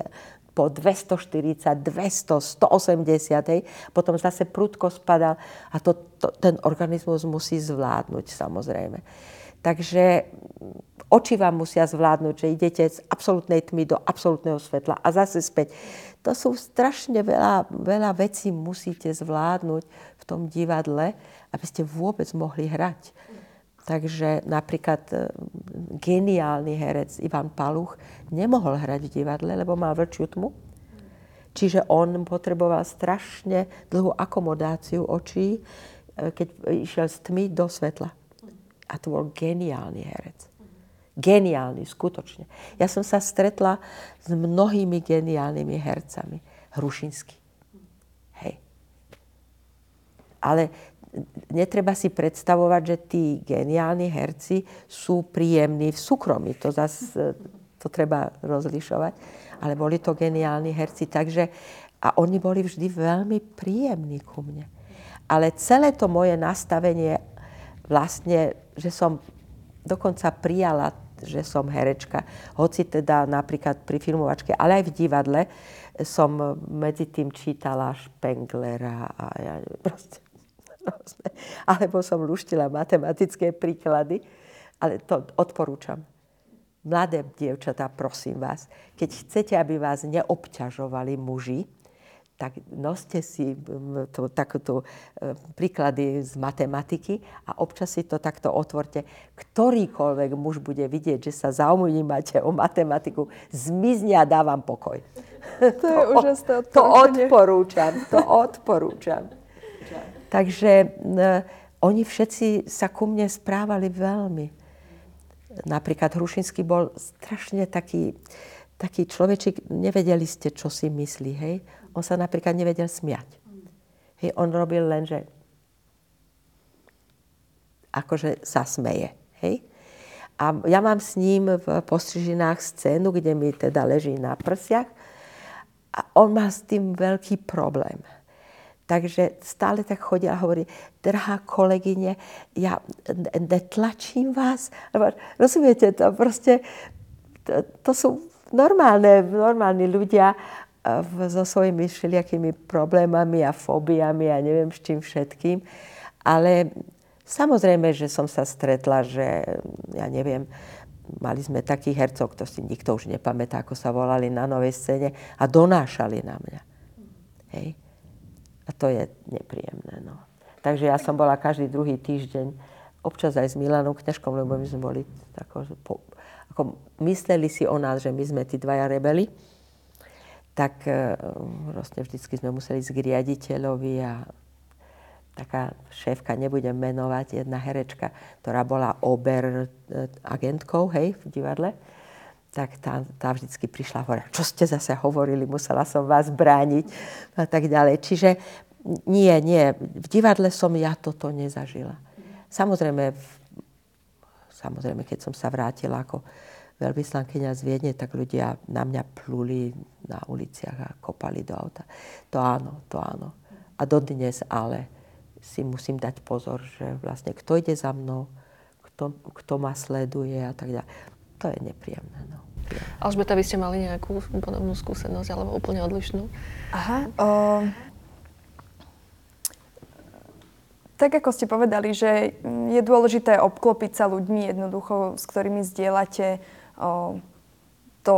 po 240, 200, 180, potom zase prudko spadal a to, to, ten organizmus musí zvládnuť samozrejme. Takže oči vám musia zvládnuť, že idete z absolútnej tmy do absolútneho svetla a zase späť. To sú strašne veľa, veľa vecí musíte zvládnuť v tom divadle, aby ste vôbec mohli hrať. Takže napríklad e, geniálny herec Ivan Paluch nemohol hrať v divadle, lebo mal vlčiu tmu. Čiže on potreboval strašne dlhú akomodáciu očí, e, keď išiel z tmy do svetla. A to bol geniálny herec. Geniálny, skutočne. Ja som sa stretla s mnohými geniálnymi hercami. Hrušinsky. Hej. Ale netreba si predstavovať, že tí geniálni herci sú príjemní v súkromí. To zase to treba rozlišovať. Ale boli to geniálni herci, takže a oni boli vždy veľmi príjemní ku mne. Ale celé to moje nastavenie vlastne, že som dokonca prijala, že som herečka, hoci teda napríklad pri filmovačke, ale aj v divadle som medzi tým čítala Špenglera a ja proste, proste, alebo som luštila matematické príklady, ale to odporúčam. Mladé dievčatá, prosím vás, keď chcete, aby vás neobťažovali muži, tak noste si to, takúto e, príklady z matematiky a občas si to takto otvorte. Ktorýkoľvek muž bude vidieť, že sa zaujímate o matematiku, zmizne a dávam pokoj. *laughs* To je to, úžasné To odporúčam, to odporúčam. Takže oni všetci sa ku mne správali veľmi. Napríklad Hrušinský bol strašne taký, taký človečik, nevedeli ste, čo si myslí, hej? On sa napríklad nevedel smiať. Hej, on robil len, že akože sa smeje, hej? A ja mám s ním v postrižinách scénu, kde mi teda leží na prsiach a on má s tým veľký problém. Takže stále tak chodí a hovorí, drahá kolegyne, ja netlačím vás. Rozumiete to? Proste to, to sú normálne, normálni ľudia so svojimi všelijakými problémami a fóbiami a neviem s čím všetkým. Ale samozrejme, že som sa stretla, že ja neviem, mali sme takých hercov, to si nikto už nepamätá, ako sa volali na novej scéne a donášali na mňa. Hej. A to je nepríjemné. No. Takže ja som bola každý druhý týždeň, občas aj s Milanou Kňažkom, lebo my sme boli tako, po, ako mysleli si o nás, že my sme tí dvaja rebeli, tak e, vlastne vždycky sme museli ísť k riaditeľovi a taká šéfka, nebudem menovať, jedna herečka, ktorá bola ober e, agentkou, hej, v divadle, tak tá, tá vždycky prišla a hovorila, čo ste zase hovorili, musela som vás brániť a tak ďalej. Čiže nie, nie, v divadle som ja toto nezažila. Samozrejme, samozrejme, keď som sa vrátila ako veľvyslankyňa z Viedne, tak ľudia na mňa pluli na uliciach a kopali do auta. To áno, to áno. A dodnes ale si musím dať pozor, že vlastne kto ide za mnou, kto, kto ma sleduje a tak ďalej. To je nepríjemné. No. Alžbeta, vy ste mali nejakú podobnú skúsenosť alebo úplne odlišnú? Aha. O, tak ako ste povedali, že je dôležité obklopiť sa ľuďmi jednoducho, s ktorými zdieľate o, to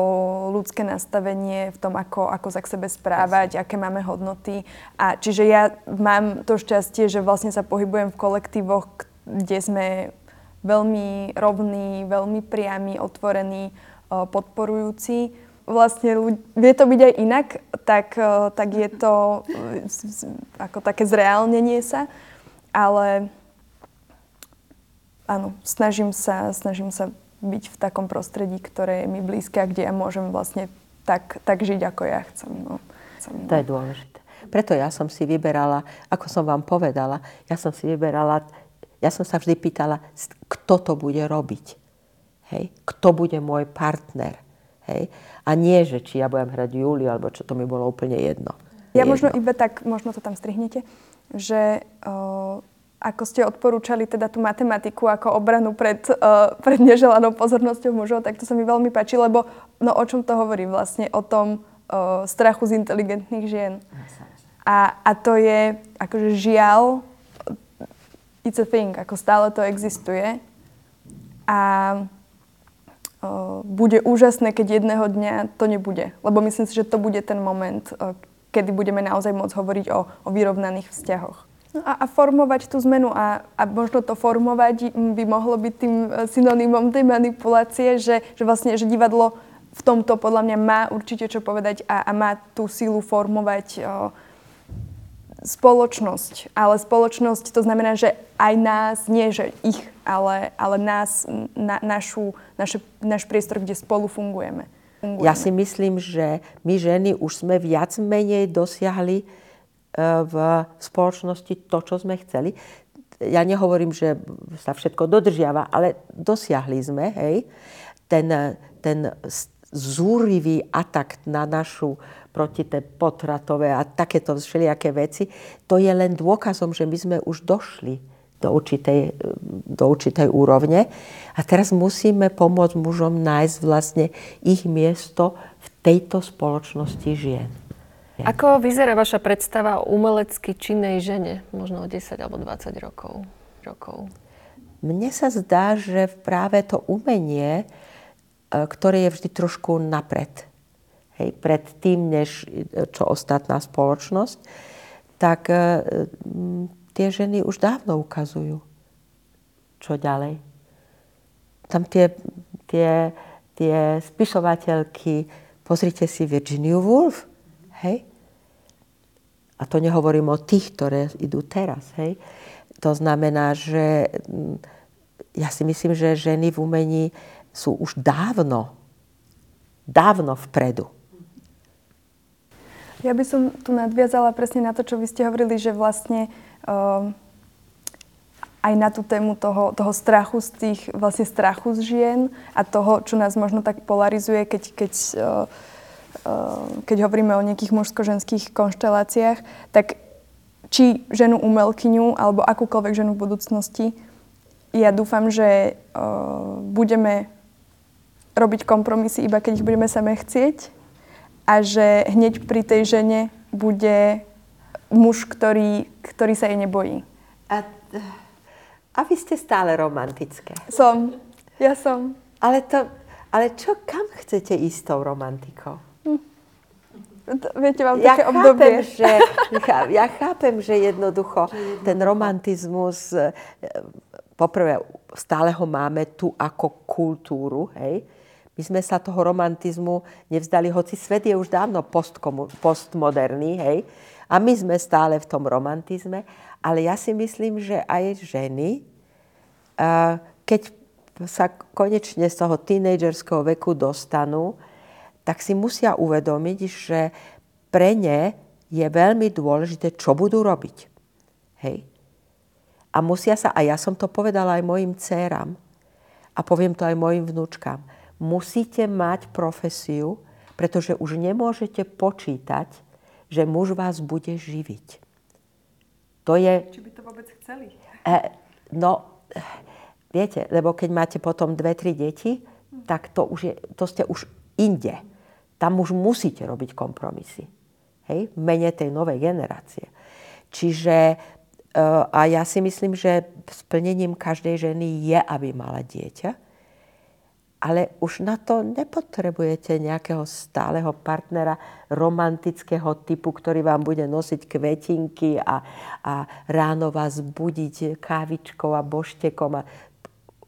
ľudské nastavenie v tom, ako, ako sa k sebe správať, aké máme hodnoty. A čiže ja mám to šťastie, že vlastne sa pohybujem v kolektívoch, kde sme veľmi rovní, veľmi priami, otvorení, podporujúci. Vlastne vie to byť aj inak, tak, tak je to ako také zreálnenie sa, ale áno, snažím sa, snažím sa byť v takom prostredí, ktoré je mi blízke a kde ja môžem vlastne tak, tak žiť, ako ja chcem. No. chcem no. To je dôležité. Preto ja som si vyberala, ako som vám povedala, ja som si vyberala, ja som sa vždy pýtala, kto to bude robiť. Hej? Kto bude môj partner. Hej? A nie, že či ja budem hrať Júliu, alebo čo, to mi bolo úplne jedno. Ja jedno. možno iba tak, možno to tam strihnete, že ako ste odporúčali teda tú matematiku ako obranu pred, pred neželanou pozornosťou mužov, tak to sa mi veľmi páči, lebo no o čom to hovorí vlastne? O tom uh, strachu z inteligentných žien. A, a to je akože žiaľ, it's a thing, ako stále to existuje. A uh, bude úžasné, keď jedného dňa to nebude. Lebo myslím si, že to bude ten moment, uh, kedy budeme naozaj môcť hovoriť o, o vyrovnaných vzťahoch. No a, a formovať tú zmenu a, a možno to formovať by mohlo byť tým e, synonymom tej manipulácie, že, že vlastne že divadlo v tomto podľa mňa má určite čo povedať a, a má tú sílu formovať o, spoločnosť. Ale spoločnosť to znamená, že aj nás, nie že ich, ale, ale nás, na, našu, naše, náš priestor, kde spolu fungujeme. Fungujeme. Ja si myslím, že my ženy už sme viac menej dosiahli v spoločnosti to, čo sme chceli. Ja nehovorím, že sa všetko dodržiava, ale dosiahli sme, hej, ten, ten zúrivý atak na našu proti tie potratové a takéto všelijaké veci, to je len dôkazom, že my sme už došli do určitej, do určitej úrovne. A teraz musíme pomôcť mužom nájsť vlastne ich miesto v tejto spoločnosti žien. Ako vyzerá vaša predstava o umelecky činnej žene, možno o 10 alebo 20 rokov? rokov? Mne sa zdá, že práve to umenie, e, ktoré je vždy trošku napred, hej, pred tým, než e, čo ostatná spoločnosť, tak e, tie ženy už dávno ukazujú, čo ďalej. Tam tie, tie, tie spisovateľky, pozrite si Virginia Woolf, Hej? A to nehovorím o tých, ktoré idú teraz. Hej? To znamená, že mm, ja si myslím, že ženy v umení sú už dávno, dávno vpredu. Ja by som tu nadviazala presne na to, čo vy ste hovorili, že vlastne aj na tú tému toho, toho strachu z tých, vlastne strachu z žien a toho, čo nás možno tak polarizuje, keď, keď uh, Eh, keď hovoríme o nejakých mužsko-ženských konšteláciách, tak či ženu umelkyňu alebo akúkoľvek ženu v budúcnosti, ja dúfam, že uh, budeme robiť kompromisy iba keď ich budeme same chcieť a že hneď pri tej žene bude muž, ktorý, ktorý sa jej nebojí. A, a vy ste stále romantické. Som. Ja som. Ale, to, ale čo, kam chcete ísť s tou romantikou? Viete, mám ja také chápem, obdobie. Že, ja chápem, že jednoducho ten romantizmus, e, poprvé stále ho máme tu ako kultúru, hej. My sme sa toho romantizmu nevzdali, hoci svet je už dávno postmoderný, hej. A my sme stále v tom romantizme. Ale ja si myslím, že aj ženy, keď sa konečne z toho tínejdžerského veku dostanú, tak si musia uvedomiť, že pre ne je veľmi dôležité, čo budú robiť. Hej. A musia sa, a ja som to povedala aj mojim dcerám, a poviem to aj mojim vnúčkám, musíte mať profesiu, pretože už nemôžete počítať, že muž vás bude živiť. To je... Či by to vôbec chceli? Eh, no, viete, lebo keď máte potom dve, tri deti, tak to, už je, to ste už inde tam už musíte robiť kompromisy. Hej? V mene tej novej generácie. Čiže e, a ja si myslím, že splnením každej ženy je, aby mala dieťa, ale už na to nepotrebujete nejakého stáleho partnera romantického typu, ktorý vám bude nosiť kvetinky a, a ráno vás budiť kávičkou a boštekom. A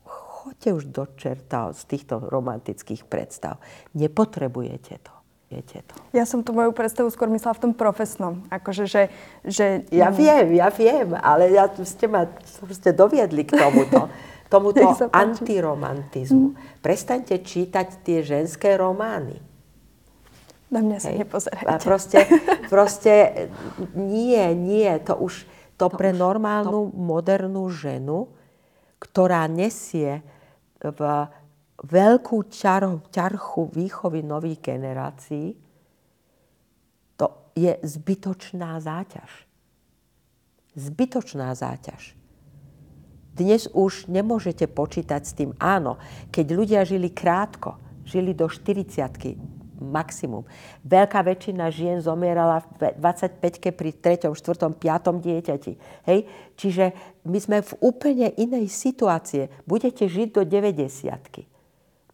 choďte už do čerta z týchto romantických predstav. Nepotrebujete to. Viete to. Ja som tú moju predstavu skôr myslela v tom profesnom. Akože, že, že... Ja viem, ja viem, ale ja, ste ma ste doviedli k tomuto. *laughs* tomuto antiromantizmu. Mm. Prestaňte čítať tie ženské romány. Na mňa sa nepozerajte. A proste, *laughs* proste nie, nie. To už to, to pre normálnu, to... modernú ženu ktorá nesie v veľkú čar, ťarchu výchovy nových generácií, to je zbytočná záťaž. Zbytočná záťaž. Dnes už nemôžete počítať s tým. Áno, keď ľudia žili krátko, žili do 40 maximum. Veľká väčšina žien zomierala v 25-ke pri 3., 4., 5. dieťati. Hej? Čiže my sme v úplne inej situácie. Budete žiť do 90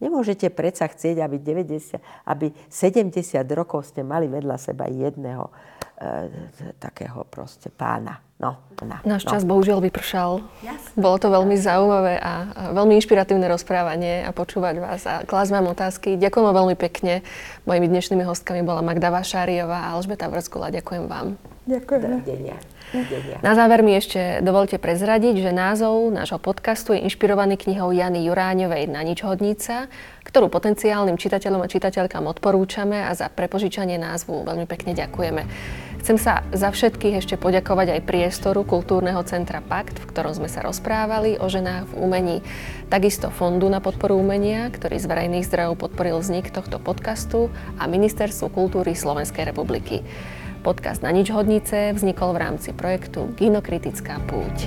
Nemôžete predsa chcieť, aby, 90, aby 70 rokov ste mali vedľa seba jedného takého proste pána. No, na, Náš no. čas bohužiaľ vypršal. Jasne. Bolo to veľmi zaujímavé a, veľmi inšpiratívne rozprávanie a počúvať vás a klásť vám otázky. Ďakujem veľmi pekne. Mojimi dnešnými hostkami bola Magda Vašáriová a Alžbeta Vrskula. Ďakujem vám. Ďakujem. Na záver mi ešte dovolte prezradiť, že názov nášho podcastu je inšpirovaný knihou Jany Juráňovej Na nič hodnica, ktorú potenciálnym čitateľom a čitateľkám odporúčame a za prepožičanie názvu veľmi pekne ďakujeme. Chcem sa za všetkých ešte poďakovať aj priestoru Kultúrneho centra Pakt, v ktorom sme sa rozprávali o ženách v umení. Takisto Fondu na podporu umenia, ktorý z verejných zdrojov podporil vznik tohto podcastu a Ministerstvu kultúry Slovenskej republiky. Podcast Na nič hodnice vznikol v rámci projektu Ginokritická púť.